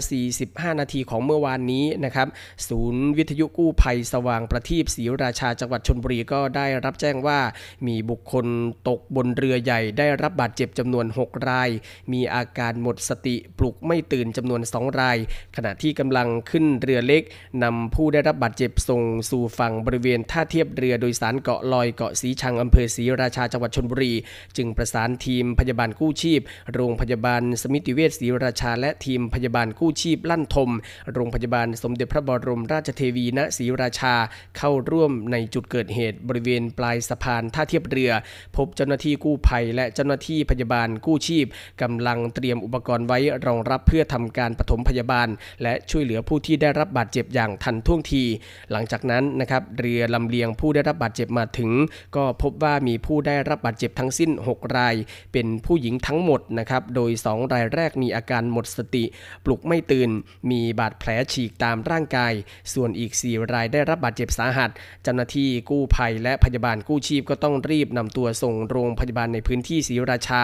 45 นาทีของเมื่อวานนี้นะครับ ศูนย์วิทยุกู้ภัยสว่างประทีปศรีราชาจังหวัดชนบุรีก็ได้รับแจ้งว่า มีบุคคลตกบนเรือใหญ่ได้รับบาดเจ็บจำนวน 6 ราย มีอาการหมดสติปลุกไม่ตื่นจำนวน 2 ราย ขณะที่กำลังขึ้นเรือเล็กนำผู้ได้รับบาดเจ็บส่งสู่ฝั่งบริเวณท่าเทียบเรือโดยสารเกาะลอยเกาะสีชังอำเภอศรีราชาจังหวัดชนบุรี จึงประสานทีมพยาบาลกู้ชีพ โรงพยาบาลสมิติเวชศรีราชา และทีมพยาบาลกู้ชีพลั่นทม โรงพยาบาลสมเด็จพระบรมราชเทวีณศรีราชา เข้าร่วมในจุดเกิดเหตุบริเวณปลายสะพานท่าเทียบเรือ พบเจ้าหน้าที่กู้ภัย และเจ้าหน้าที่พยาบาลกู้ชีพกำลังเตรียมอุปกรณ์ไว้รองรับเพื่อทำการปฐมพยาบาล และช่วยเหลือผู้ที่ได้รับบาดเจ็บอย่างทันท่วงที หลังจากนั้นนะครับเรือลำเลียงผู้ได้รับบาดเจ็บมาถึง ก็พบว่ามีผู้ได้รับบาดเจ็บทั้งสิ้น 6 ราย เป็นผู้หญิงทั้งหมดนะครับโดย 2 รายแรกมีอาการหมดสติ ปลุกไม่ตื่น มีบาดแผลฉีกตามร่างกาย ส่วนอีก 4 รายได้รับบาดเจ็บสาหัส เจ้าหน้าที่กู้ภัยและพยาบาลกู้ชีพก็ต้องรีบนำตัวส่งโรงพยาบาลในพื้นที่ศรีราชา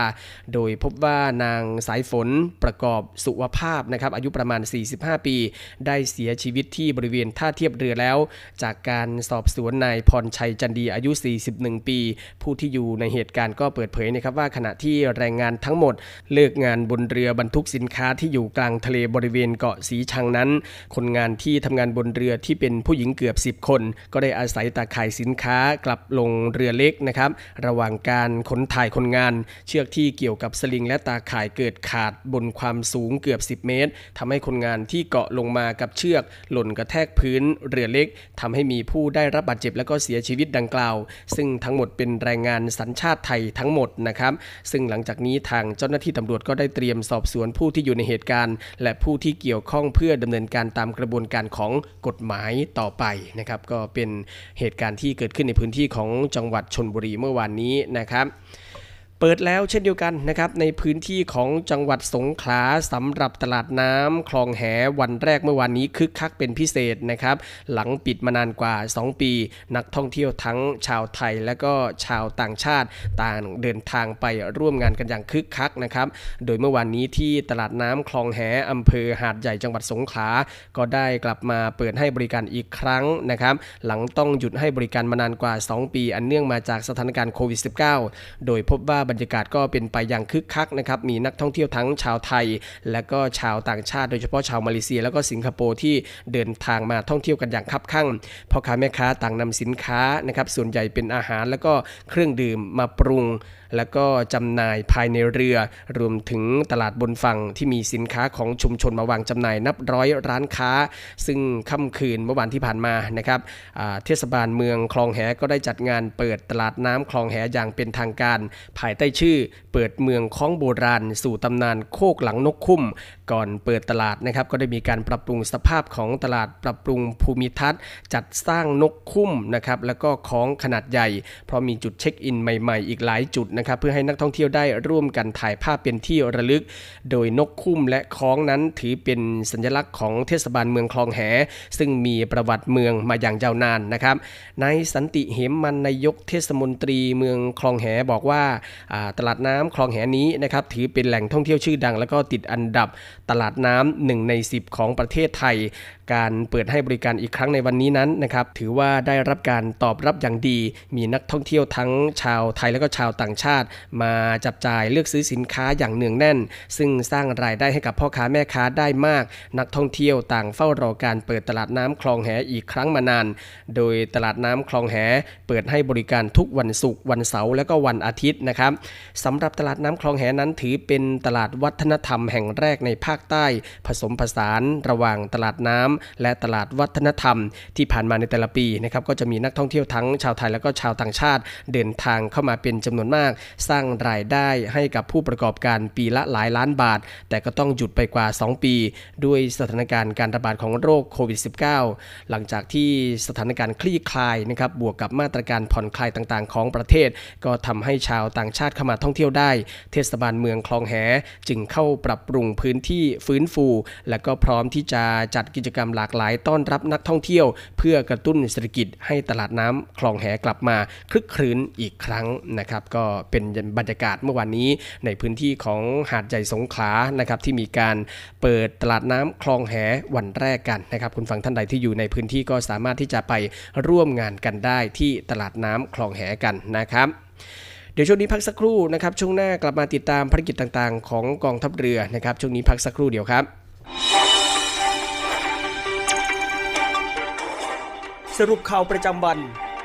โดยพบว่านางสายฝนประกอบสุวภาพนะครับอายุประมาณ 45 ปี ได้เสียชีวิตที่บริเวณท่าเทียบเรือแล้ว จากการสอบสวนนายพรชัยจันดีอายุ 41 ปี ผู้ที่อยู่ในเหตุการณ์ก็เปิดเผยนะครับว่าขณะที่แรงงานทั้งหมดเลิกงานบนเรือือบรรทุกสินค้าที่อยู่กลางทะเลบริเวณเกาะสีชังนั้น คนงานที่ทำงานบนเรือที่เป็นผู้หญิงเกือบ 10 คน ก็ได้อาศัยตาข่ายสินค้ากลับลงเรือเล็กนะครับระหว่างการขนถ่ายคนงาน เชือกที่เกี่ยวกับสลิงและตาข่ายเกิดขาดบนความสูงเกือบ 10 เมตรทำให้คนงานที่เกาะลงมากับเชือก หล่นกระแทกพื้นเรือเล็กทำให้มีผู้ได้รับบาดเจ็บและก็เสียชีวิตดังกล่าว ซึ่งทั้งหมดเป็นแรงงานสัญชาติไทยทั้งหมดนะครับ ซึ่งหลังจากนี้ทางเจ้าหน้าที่ตำรวจก็ได้เตรียมสอบสวนผู้ที่อยู่ในเหตุการณ์ และผู้ที่เกี่ยวข้องเพื่อดำเนินการตามกระบวนการของกฎหมายต่อไปนะครับก็เป็นเหตุการณ์ที่เกิดขึ้นในพื้นที่ของจังหวัดชนบุรีเมื่อวานนี้นะครับ เปิดแล้วเช่นเดียวกันนะครับในพื้นที่ของจังหวัดสงขลาสำหรับตลาดน้ำคลองแหวันแรกเมื่อวานนี้คึกคักเป็นพิเศษนะครับ หลังปิดมานานกว่า 2 ปี นักท่องเที่ยวทั้งชาวไทยและก็ชาวต่างชาติต่างเดินทางไปร่วมงานกันอย่างคึกคักนะครับ โดยเมื่อวานนี้ที่ตลาดน้ำคลองแหอำเภอหาดใหญ่จังหวัดสงขลาก็ได้กลับมาเปิดให้บริการอีกครั้งนะครับ หลังต้องหยุดให้บริการมานานกว่า 2 ปี อันเนื่องมาจากสถานการณ์โควิด -19 โดยพบว่าบรรยากาศก็เป็นไปอย่างคึกคักนะครับมีนักท่องเที่ยวทั้งชาวไทย และก็ชาวต่างชาติ โดยเฉพาะชาวมาเลเซีย แล้วก็สิงคโปร์ที่เดินทางมาท่องเที่ยวกันอย่างคับคั่งพ่อค้าแม่ค้าต่างนำสินค้านะครับส่วนใหญ่เป็นอาหารแล้วก็เครื่องดื่มมาปรุง แล้วก็จำหน่ายภายในเรือ รวมถึงตลาดบนฝั่งที่มีสินค้าของชุมชนมาวางจำหน่ายนับร้อยร้านค้า ซึ่งค่ำคืนเมื่อวานที่ผ่านมานะครับเทศบาลเมืองคลองแหก็ได้จัดงานเปิดตลาดน้ำคลองแหอย่างเป็นทางการ ภายใต้ชื่อ เปิดเมืองคล้องโบราณ สู่ตำนานโคกหลังนกคุ้ม ก่อนเปิดตลาดนะครับ ก็ได้มีการปรับปรุงสภาพของตลาดปรับปรุงภูมิทัศน์ จัดสร้างนกคุ้มนะครับแล้วก็ของขนาดใหญ่ เพราะมีจุดเช็คอินใหม่ ๆ อีกหลายจุดนะครับเพื่อให้นักท่องเที่ยวได้ร่วมกันถ่ายภาพเป็นที่ระลึก โดยนกคุ้มและค้องนั้นถือเป็นสัญลักษณ์ของเทศบาลเมืองคลองแห ซึ่งมีประวัติเมืองมาอย่างยาวนานนะครับนายสันติเหมมันนายกเทศมนตรีเมืองคลองแหบอกว่าาตลาดน้ำคลองแหนี้นะครับถือเป็นแหล่งท่องเที่ยวชื่อดัง แล้วก็ติดอันดับตลาดน้ำหนึ่งใน 10 ของประเทศไทย การเปิดให้บริการอีกครั้งในวันนี้นั้นนะครับถือว่าได้รับการตอบรับอย่างดี มีนักท่องเที่ยวทั้งชาวไทยและก็ชาวต่างชาติมาจับจ่ายเลือกซื้อสินค้าอย่างเนืองแน่น ซึ่งสร้างรายได้ให้กับพ่อค้าแม่ค้าได้มาก นักท่องเที่ยวต่างเฝ้ารอการเปิดตลาดน้ำคลองแหอีกครั้งมานาน โดยตลาดน้ำคลองแหเปิดให้บริการทุกวันศุกร์วันเสาร์และก็วันอาทิตย์นะครับสำหรับตลาดน้ำคลองแหนั้นถือเป็นตลาดวัฒนธรรมแห่งแรกในภาคใต้ ผสมผสานระหว่างตลาดน้ำและตลาดวัฒนธรรม ที่ผ่านมาในแต่ละปีนะครับก็จะมีนักท่องเที่ยวทั้งชาวไทยและก็ชาวต่างชาติ เดินทางเข้ามาเป็นจำนวนมากสร้างรายได้ให้กับผู้ประกอบการปีละหลายล้านบาท แต่ก็ต้องหยุดไปกว่า 2 ปี ด้วยสถานการณ์การระบาดของโรคโควิด -19 หลังจากที่สถานการณ์คลี่คลายนะครับบวกกับมาตรการผ่อนคลายต่างๆ ของประเทศ ก็ทำให้ชาวต่างชาติเข้ามาท่องเที่ยวได้ เทศบาลเมืองคลองแห จึงเข้าปรับปรุงพื้นที่ฟื้นฟู และก็พร้อมที่จะจัดกิจกรรมหลากหลายต้อนรับนักท่องเที่ยว เพื่อกระตุ้นเศรษฐกิจให้ตลาดน้ำคลองแหกลับมาคลึกครื้นอีกครั้งนะครับ ก็เป็นบรรยากาศเมื่อวานนี้ในพื้นที่ของหาดใหญ่สงขลานะครับที่มีการเปิดตลาดน้ำคลองแหวันแรกกันนะครับคุณฟังท่านใดที่อยู่ในพื้นที่ก็สามารถที่จะไปร่วมงานกันได้ที่ตลาดน้ำคลองแหกันนะครับเดี๋ยวช่วงนี้พักสักครู่นะครับ ช่วงหน้ากลับมาติดตามภารกิจต่างๆ ของกองทัพเรือนะครับ ช่วงนี้พักสักครู่เดียวครับ สรุปข่าวประจำวัน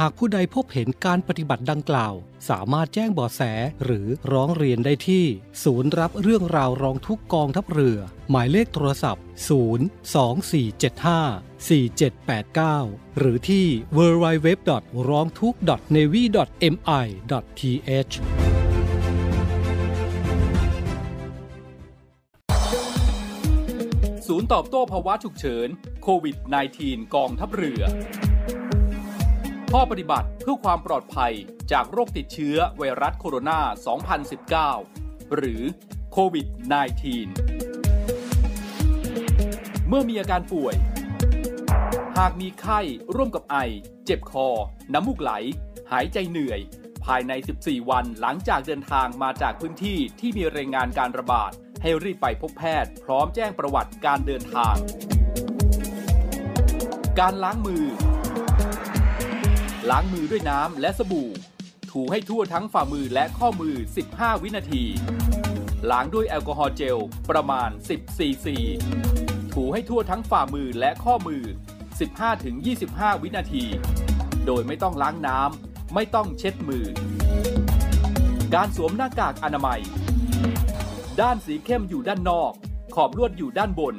หากผู้ใดพบเห็นการปฏิบัติดังกล่าว สามารถแจ้งบาะแสหรือร้องเรียนได้ที่ ศูนย์รับเรื่องราวร้องทุกกองทัพเรือ หมายเลขโทรศัพท์ 02475 4789 หรือที่ www. ร้องทุก navy mi.th ศูนย์ตอบโต้ภาวะฉุกเฉินโควิด -19 กองทัพเรือ ข้อปฏิบัติเพื่อความปลอดภัยจากโรคติดเชื้อไวรัสโคโรนา 2019 หรือโควิด -19 เมื่อมีอาการป่วย หากมีไข้ร่วมกับไอ เจ็บคอ น้ำมูกไหล หายใจเหนื่อย ภายใน 14 วันหลังจากเดินทางมาจากพื้นที่ที่มีรายงานการระบาด ให้รีบไปพบแพทย์ พร้อมแจ้งประวัติการเดินทาง การล้างมือ ล้างมือด้วยน้ำและสบู่ ถูให้ทั่วทั้งฝ่ามือและข้อมือ 15 วินาที ล้างด้วยแอลกอฮอล์เจลประมาณ 10 ซีซี ถูให้ทั่วทั้งฝ่ามือและข้อมือ 15-25 วินาที โดยไม่ต้องล้างน้ำไม่ต้องเช็ดมือ การสวมหน้ากากอนามัย ด้านสีเข้มอยู่ด้านนอก ขอบลวดอยู่ด้านบน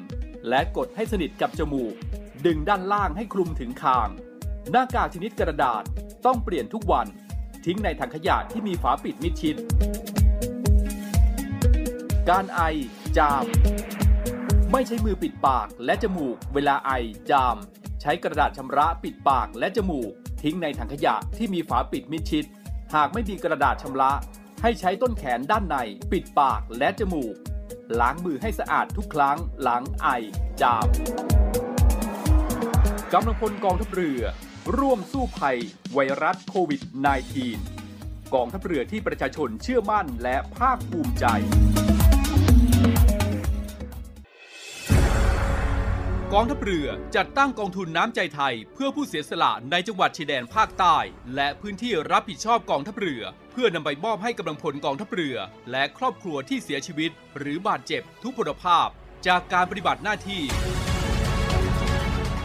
และกดให้สนิทกับจมูก ดึงด้านล่างให้คลุมถึงคาง หน้ากากชนิดกระดาษต้องเปลี่ยนทุกวัน ทิ้งในถังขยะที่มีฝาปิดมิดชิด การไอ จาม ไม่ใช้มือปิดปากและจมูก เวลาไอ จาม ใช้กระดาษชำระปิดปากและจมูก ทิ้งในถังขยะที่มีฝาปิดมิดชิด หากไม่มีกระดาษชำระ ให้ใช้ต้นแขนด้านใน ปิดปากและจมูก ล้างมือให้สะอาดทุกครั้งหลังไอ จามกำลังพลกองทัพเรือ ร่วมสู้ภัย ไวรัสโควิด -19 กองทัพเรือที่ประชาชนเชื่อมั่นและภาคภูมิใจ กองทัพเรือจัดตั้งกองทุนน้ำใจไทย เพื่อผู้เสียสละในจังหวัดชายแดนภาคใต้ และพื้นที่รับผิดชอบกองทัพเรือ เพื่อนำไปมอบให้กำลังพลกองทัพเรือ และครอบครัวที่เสียชีวิต หรือบาดเจ็บทุกพลภาพ จากการปฏิบัติหน้าที่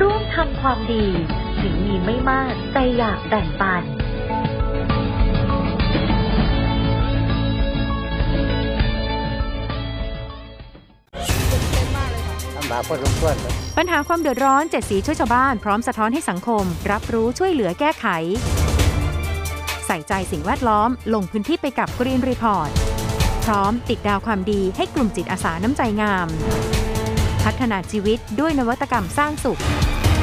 ร่วมทำความดี ถึงมีไม่มากแต่อยากแบ่งปันปัญหาความเดือดร้อนเจ็ดสีช่วยชาวบ้านพร้อมสะท้อนให้สังคม รับรู้ช่วยเหลือแก้ไข ใส่ใจสิ่งแวดล้อมลงพื้นที่ไปกับ Green Report พร้อมติดดาวความดีให้กลุ่มจิตอาสาน้ำใจงาม พัฒนาชีวิตด้วยนวัตกรรมสร้างสุข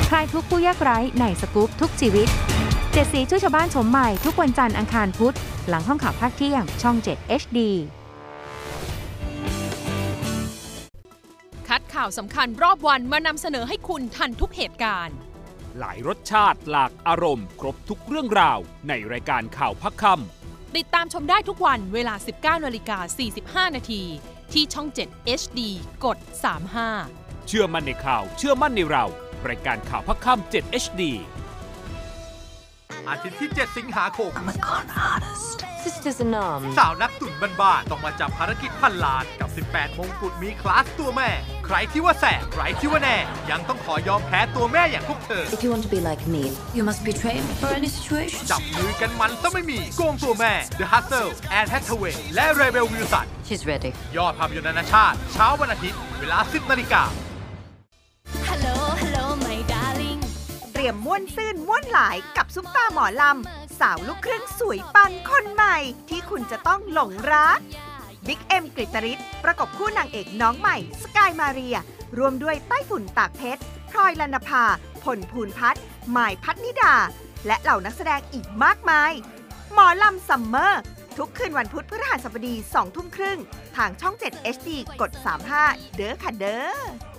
คลายทุกผู้ยากไร้ในสกู๊ปทุกชีวิตเจ็ดสีช่วยชาวบ้านชมใหม่ทุกวันจันทร์อังคารพุธ หลังห้องข่าวภาคเที่ยง ช่อง 7 HD คัดข่าวสำคัญรอบวันมานำเสนอให้คุณทันทุกเหตุการณ์ หลายรสชาติหลากอารมณ์ ครบทุกเรื่องราว ในรายการข่าวพักคติดตามชมได้ทุกวันเวลา 19นาฬิกา45นาที ที่ช่อง 7 HD กด 35 เชื่อมั่นในข่าว เชื่อมั่นในเรา รายการข่าวพักค่ำ7 HD อาทิตย์ที่ 7 สิงหาคม Sisters in Arms สาวนักตุ่นบ้านๆต้องมาจับภารกิจพันล้านกับ 18 มงกุฎมีคลาสตัวแม่ ใครที่ว่าแสบใครที่ว่าแน่ ยังต้องขอยอมแพ้ตัวแม่อย่างพวกเธอ If you want to be like me you must be trained for any situation จับมือกันมันต้องไม่มีโกงตัวแม่ The Hustle Anne Hathaway และ Rebel Wilson She's ready ยอดภาพยนตร์นานาชาติ เช้าวันอาทิตย์ เวลา 10นาฬิกา Hello Hello my darling เตรียมม้วนซื่นม้วนหลายกับซุปตาหมอลำ สาวลูกครึ่งสวยปังคนใหม่ ที่คุณจะต้องหลงรักบิ๊กเอ็มกฤตริศประกบคู่นางเอกน้องใหม่ สกายมาเรียร่วมด้วยไต้ฝุ่นตากเพชรพลอยลนภาผลภูนพัฒน์หมายพัฒนิดา และเหล่านักแสดงอีกมากมาย หมอลำ Summer ทุกคืนวันพุธพฤหัสบดี2ทุ่มครึ่ง ทางช่อง 7 HD กด 35 เด้อค่ะเด้อ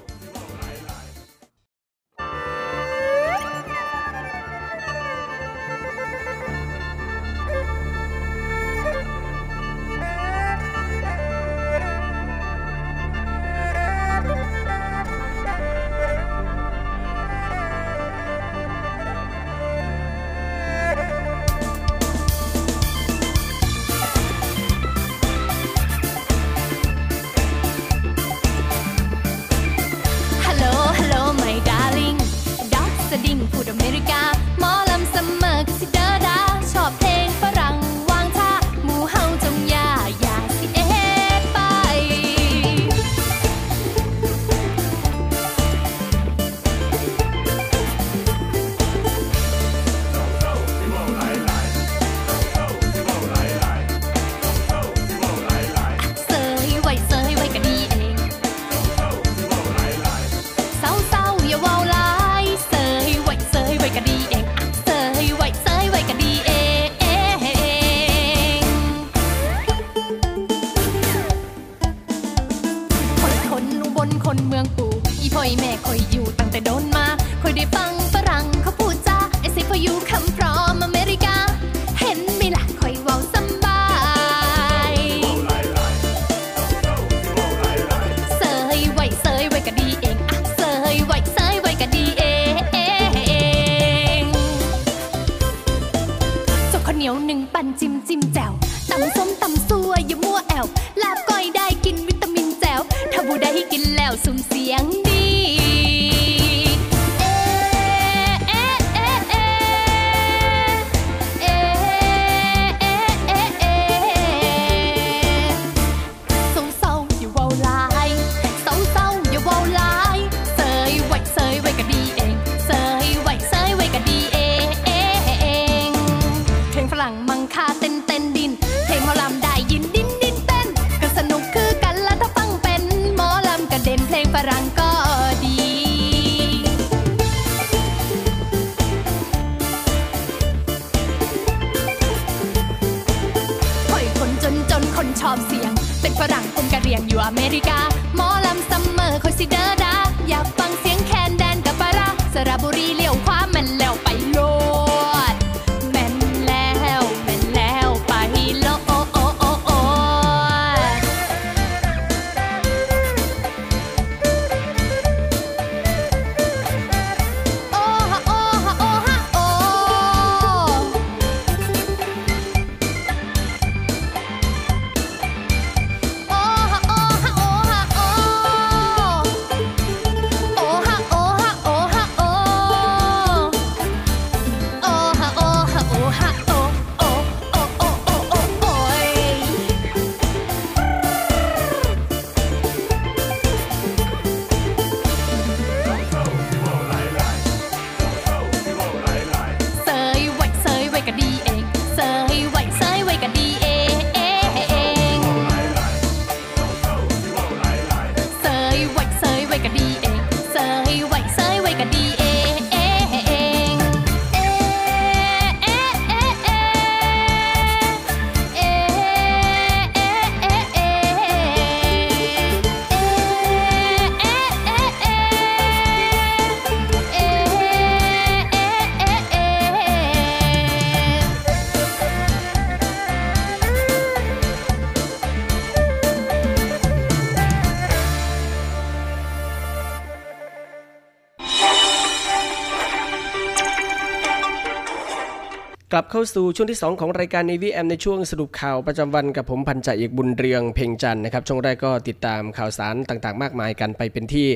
ลับเข้าสู่ช่วงที่ 2 ของรายการในวีแอมในช่วงสรุปข่าวประจำวันกับผมพันจ่าเอกบุญเรืองเพ่งจันนะครับช่วงแรกก็ติดตามข่าวสารต่างๆ มากมายกันไปเป็นที่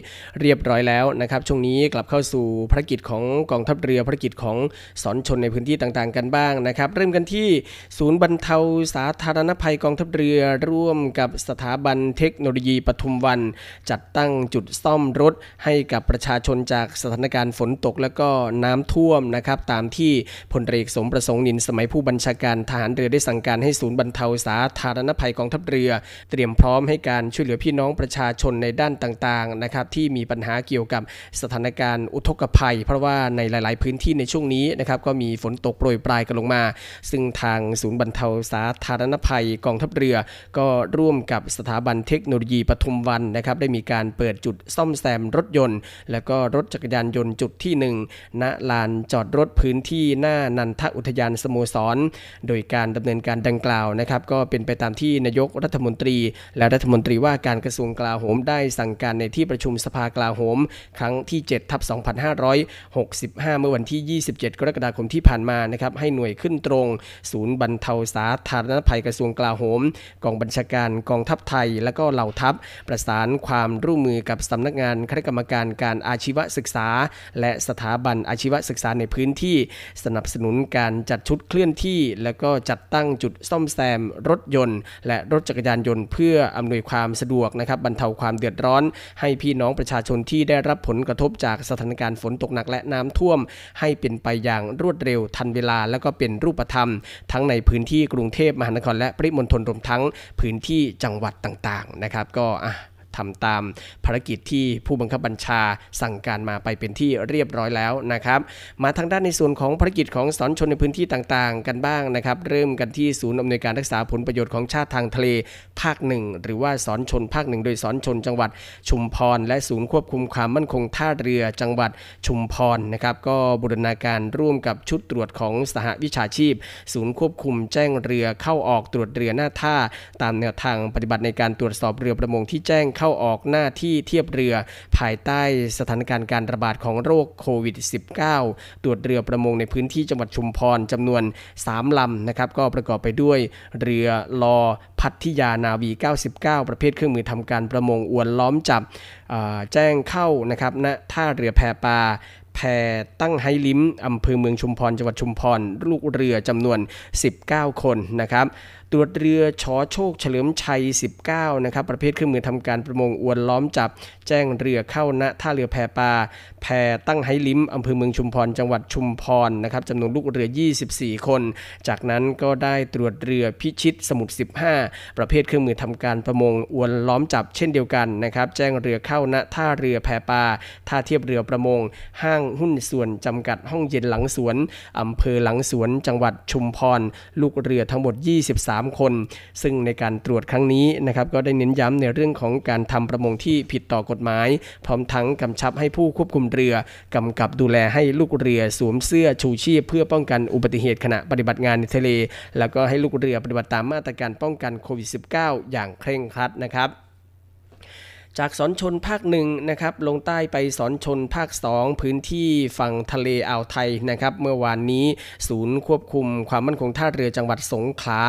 เรียบร้อยแล้วนะครับช่วงนี้กลับเข้าสู่ภารกิจของกองทัพเรือภารกิจของสอนชนในพื้นที่ต่างๆ กันบ้างนะครับ เริ่มกันที่ศูนย์บรรเทาสาธารณภัยกองทัพเรือร่วมกับสถาบันเทคโนโลยีปทุมวัน จัดตั้งจุดซ่อมรถให้กับประชาชนจากสถานการณ์ฝนตกแล้วก็น้ำท่วมนะครับตามที่พลเรือสมประสงนินสมัยผู้บัญชาการทหารเรือได้สั่งการให้ศูนย์บรรเทาสาธารณภัยกองทัพเรือ เตรียมพร้อมให้การช่วยเหลือพี่น้องประชาชนในด้านต่างๆนะครับที่มีปัญหาเกี่ยวกับสถานการณ์อุทกภัย เพราะว่าในหลาย ๆพื้นที่ในช่วงนี้นะครับก็มีฝนตกโปรยปลายกันลงมา ซึ่งทางศูนย์บรรเทาสาธารณภัยกองทัพเรือ ก็ร่วมกับสถาบันเทคโนโลยีปทุมวันนะครับได้มีการเปิดจุดซ่อมแซมรถยนต์ และก็รถจักรยานยนต์จุดที่1ณลานจอดรถพื้นที่หน้านันทอุทยานสโมสร โดยการดำเนินการดังกล่าวนะครับก็เป็นไปตามที่นายกรัฐมนตรี และรัฐมนตรีว่าการกระทรวงกลาโหมได้สั่งการในที่ประชุมสภากลาโหม ครั้งที่7ทับ2565 เมื่อวันที่ 27 กรกฎาคมที่ผ่านมานะครับให้หน่วยขึ้นตรง ศูนย์บรรเทาสาธารณภัยกระทรวงกลาโหม กองบัญชาการกองทัพไทย และก็เหล่าทัพ ประสานความร่วมมือกับสำนักงานคณะกรรมการการอาชีวศึกษา และสถาบันอาชีวศึกษาในพื้นที่สนับสนุนการจัดชุดเคลื่อนที่ และก็จัดตั้งจุดซ่อมแซมรถยนต์ และรถจักรยานยนต์เพื่ออำนวยความสะดวกนะครับบรรเทาความเดือดร้อน ให้พี่น้องประชาชนที่ได้รับผลกระทบจากสถานการณ์ฝนตกหนักและน้ำท่วม ให้เป็นไปอย่างรวดเร็วทันเวลา และก็เป็นรูปธรรม ทั้งในพื้นที่กรุงเทพมหานครและปริมณฑลรวมทั้งพื้นที่จังหวัดต่างๆนะครับก็ ทำตามภารกิจที่ผู้บังคับบัญชาสั่งการมาไปเป็นที่เรียบร้อยแล้วนะครับ มาทางด้านในส่วนของภารกิจของสอนชนในพื้นที่ต่างๆ กันบ้างนะครับ เริ่มกันที่ศูนย์อำนวยการรักษาผลประโยชน์ของชาติทางทะเลภาคหนึ่งหรือว่าสอนชนภาคหนึ่งโดยสอนชนจังหวัดชุมพร และศูนย์ควบคุมความมั่นคงท่าเรือจังหวัดชุมพรนะครับ ก็บูรณาการร่วมกับชุดตรวจของสหวิชาชีพ ศูนย์ควบคุมแจ้งเรือเข้าออกตรวจเรือหน้าท่า ตามแนวทางปฏิบัติในการตรวจสอบเรือประมงที่แจ้งเข้าออกหน้าที่เทียบเรือ ภายใต้สถานการณ์การระบาดของโรคโควิด -19 ตรวจเรือประมงในพื้นที่จังหวัดชุมพรจำนวน 3 ลำนะครับ ก็ประกอบไปด้วยเรือลอพัทยานาวี 99 ประเภทเครื่องมือทำการประมงอวนล้อมจับแจ้งเข้านะครับณท่าเรือแพปาแพตั้งไฮลิมอำเภอเมืองชุมพรจังหวัดชุมพร ลูกเรือจำนวน 19 คนนะครับ ตรวจเรือชอโชคเฉลิมชัย 19 นะครับ ประเภทเครื่องมือทำการประมงอวนล้อมจับ แจ้งเรือเข้าณท่าเรือแพปาแพตั้งไฮลิ้มอำเภอเมืองชุมพรจังหวัดชุมพรนะครับจำนวนลูกเรือ 24 คน จากนั้นก็ได้ตรวจเรือพิชิตสมุทร 15 ประเภทเครื่องมือทำการประมงอวนล้อมจับ เช่นเดียวกันนะครับ แจ้งเรือเข้าณท่าเรือแพปาท่าเทียบเรือประมง ห้างหุ้นส่วนจำกัดห้องเย็นหลังสวนอำเภอหลังสวนจังหวัดชุมพร ลูกเรือทั้งหมด 23 3 คน ซึ่งในการตรวจครั้งนี้นะครับก็ได้เน้นย้ำในเรื่องของการทำประมงที่ผิดต่อกฎหมาย พร้อมทั้งกำชับให้ผู้ควบคุมเรือกำกับดูแลให้ลูกเรือสวมเสื้อชูชีพ เพื่อป้องกันอุบัติเหตุขณะปฏิบัติงานในทะเล แล้วก็ให้ลูกเรือปฏิบัติตามมาตรการป้องกันโควิด -19 อย่างเคร่งครัดนะครับ จากสอนชนภาคหนึ่งนะครับลงใต้ไปสอนชนภาคสองพื้นที่ฝั่งทะเลอ่าวไทยนะครับเมื่อวานนี้ศูนย์ควบคุมความมั่นคงท่าเรือจังหวัดสงขลา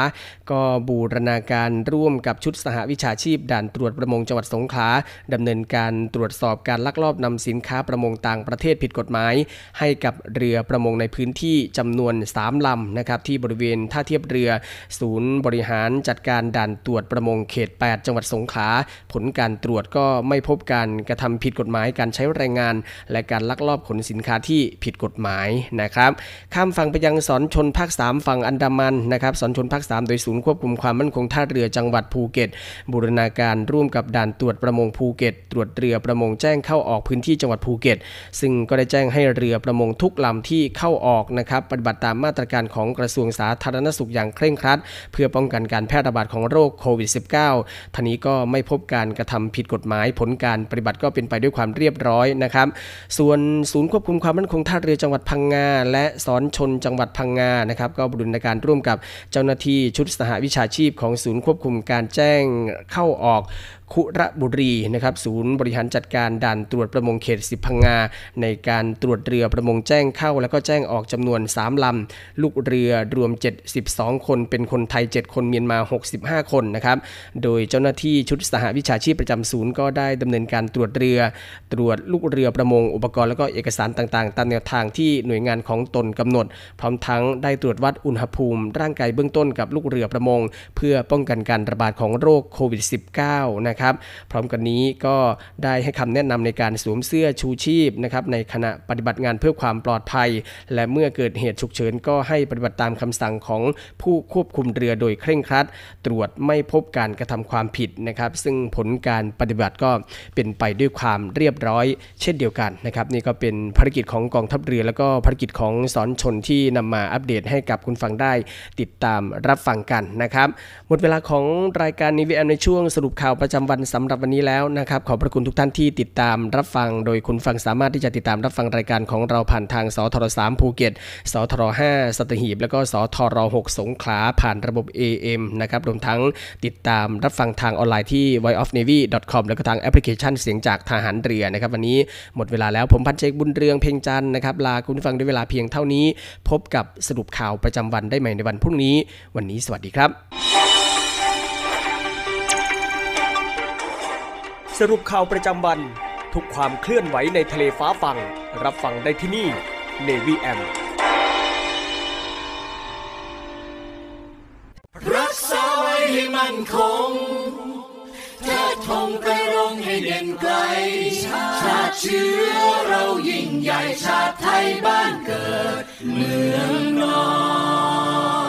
ก็บูรณาการร่วมกับชุดสหวิชาชีพ ด่านตรวจประมงจังหวัดสงขลาดำเนินการตรวจสอบการลักลอบนำสินค้าประมงต่างประเทศผิดกฎหมาย ให้กับเรือประมงในพื้นที่จำนวน 3 ลำนะครับที่บริเวณท่าเทียบเรือ ศูนย์บริหารจัดการด่านตรวจประมงเขต 8 จังหวัดสงขลาผลการตรวจก็ไม่พบการกระทำผิดกฎหมาย การใช้แรงงาน และการลักลอบขนสินค้าที่ผิดกฎหมายนะครับ ข้ามฝั่งไปยังศรชลภาค 3 ฝั่งอันดามันนะครับศรชลภาค 3 โดยศูนย์ควบคุมความมั่นคงท่าเรือจังหวัดภูเก็ต บูรณาการร่วมกับด่านตรวจประมงภูเก็ต ตรวจเรือประมงแจ้งเข้าออกพื้นที่จังหวัดภูเก็ต ซึ่งก็ได้แจ้งให้เรือประมงทุกลำที่เข้าออกนะครับปฏิบัติตามมาตรการของกระทรวงสาธารณสุขอย่างเคร่งครัด เพื่อป้องกันการแพร่ระบาดของโรคโควิด -19 ท่านี้ก็ไม่พบการกระทำผิดกฎหมายผลการปฏิบัติก็เป็นไปด้วยความเรียบร้อยนะครับ ส่วนศูนย์ควบคุมความมั่นคงท่าเรือจังหวัดพังงา และสอนชนจังหวัดพังงานะครับก็บรุณาการร่วมกับเจ้าหน้าที่ชุดสหวิชาชีพของศูนย์ควบคุมการแจ้งเข้าออกคุระบุรีนะครับศูนย์บริหารจัดการด่านตรวจประมงเขตสิบพังงา ในการตรวจเรือประมงแจ้งเข้า แล้วก็แจ้งออกจำนวน 3ลำลูกเรือรวม 72 คนเป็นคนไทย 7 คนเมียนมา 65 คนนะครับโดยเจ้าหน้าที่ชุดสหวิชาชีพประจำศูนย์ก็ได้ดำเนินการตรวจเรือ ตรวจลูกเรือประมงอุปกรณ์แล้วก็เอกสารต่างๆ ตามแนวทางที่หน่วยงานของตนกำหนด พร้อมทั้งได้ตรวจวัดอุณหภูมิ ร่างกายเบื้องต้นกับลูกเรือประมง เพื่อป้องกันการระบาดของโรคโควิด -19 นะครับ พร้อมกันนี้ก็ได้ให้คำแนะนำในการสวมเสื้อชูชีพนะครับในขณะปฏิบัติงานเพื่อความปลอดภัย และเมื่อเกิดเหตุฉุกเฉินก็ให้ปฏิบัติตามคำสั่งของผู้ควบคุมเรือโดยเคร่งครัด ตรวจไม่พบการกระทำความผิดนะครับ ซึ่งผลการปฏิบัติก็เป็นไปด้วยความเรียบร้อย เช่นเดียวกันนะครับ นี่ก็เป็นภารกิจของกองทัพเรือ แล้วก็ภารกิจของศรชลที่นำมาอัปเดตให้กับคุณผู้ฟังได้ติดตามรับฟังกันนะครับ หมดเวลาของรายการ Navy AM ในช่วงสรุปข่าวประจำวันสำหรับวันนี้แล้วนะครับ ขอบพระคุณทุกท่านที่ติดตามรับฟัง โดยคุณผู้ฟังสามารถที่จะติดตามรับฟังรายการของเราผ่านทางสทร3ภูเก็ตสทร5สัตหีบ แล้วก็สทร6สงขลาผ่านระบบ AM นะครับรวมทั้งติดตามรับฟังทางออนไลน์ที่ voiceofnavy.com แล้วก็ทางแอปพลิเคชันเสียงจากทหารเรือนะครับ วันนี้หมดเวลาแล้วผมพันเจกบุญเรืองเพ่งจันนะครับลาคุณฟังด้วยเวลาเพียงเท่านี้ พบกับสรุปข่าวประจำวันได้ใหม่ในวันพรุ่งนี้ วันนี้สวัสดีครับ รุปข่าวประจำวัน ทุกความเคลื่อนไหวในทะเลฟ้าฟัง รับฟังได้ที่นี่ Navy M รักษาไว้ให้มันคงเทิดธงไปรงให้เด่นไกล ชาติเชื้อเรายิ่งใหญ่ชาติไทยบ้านเกิด เมืองนอน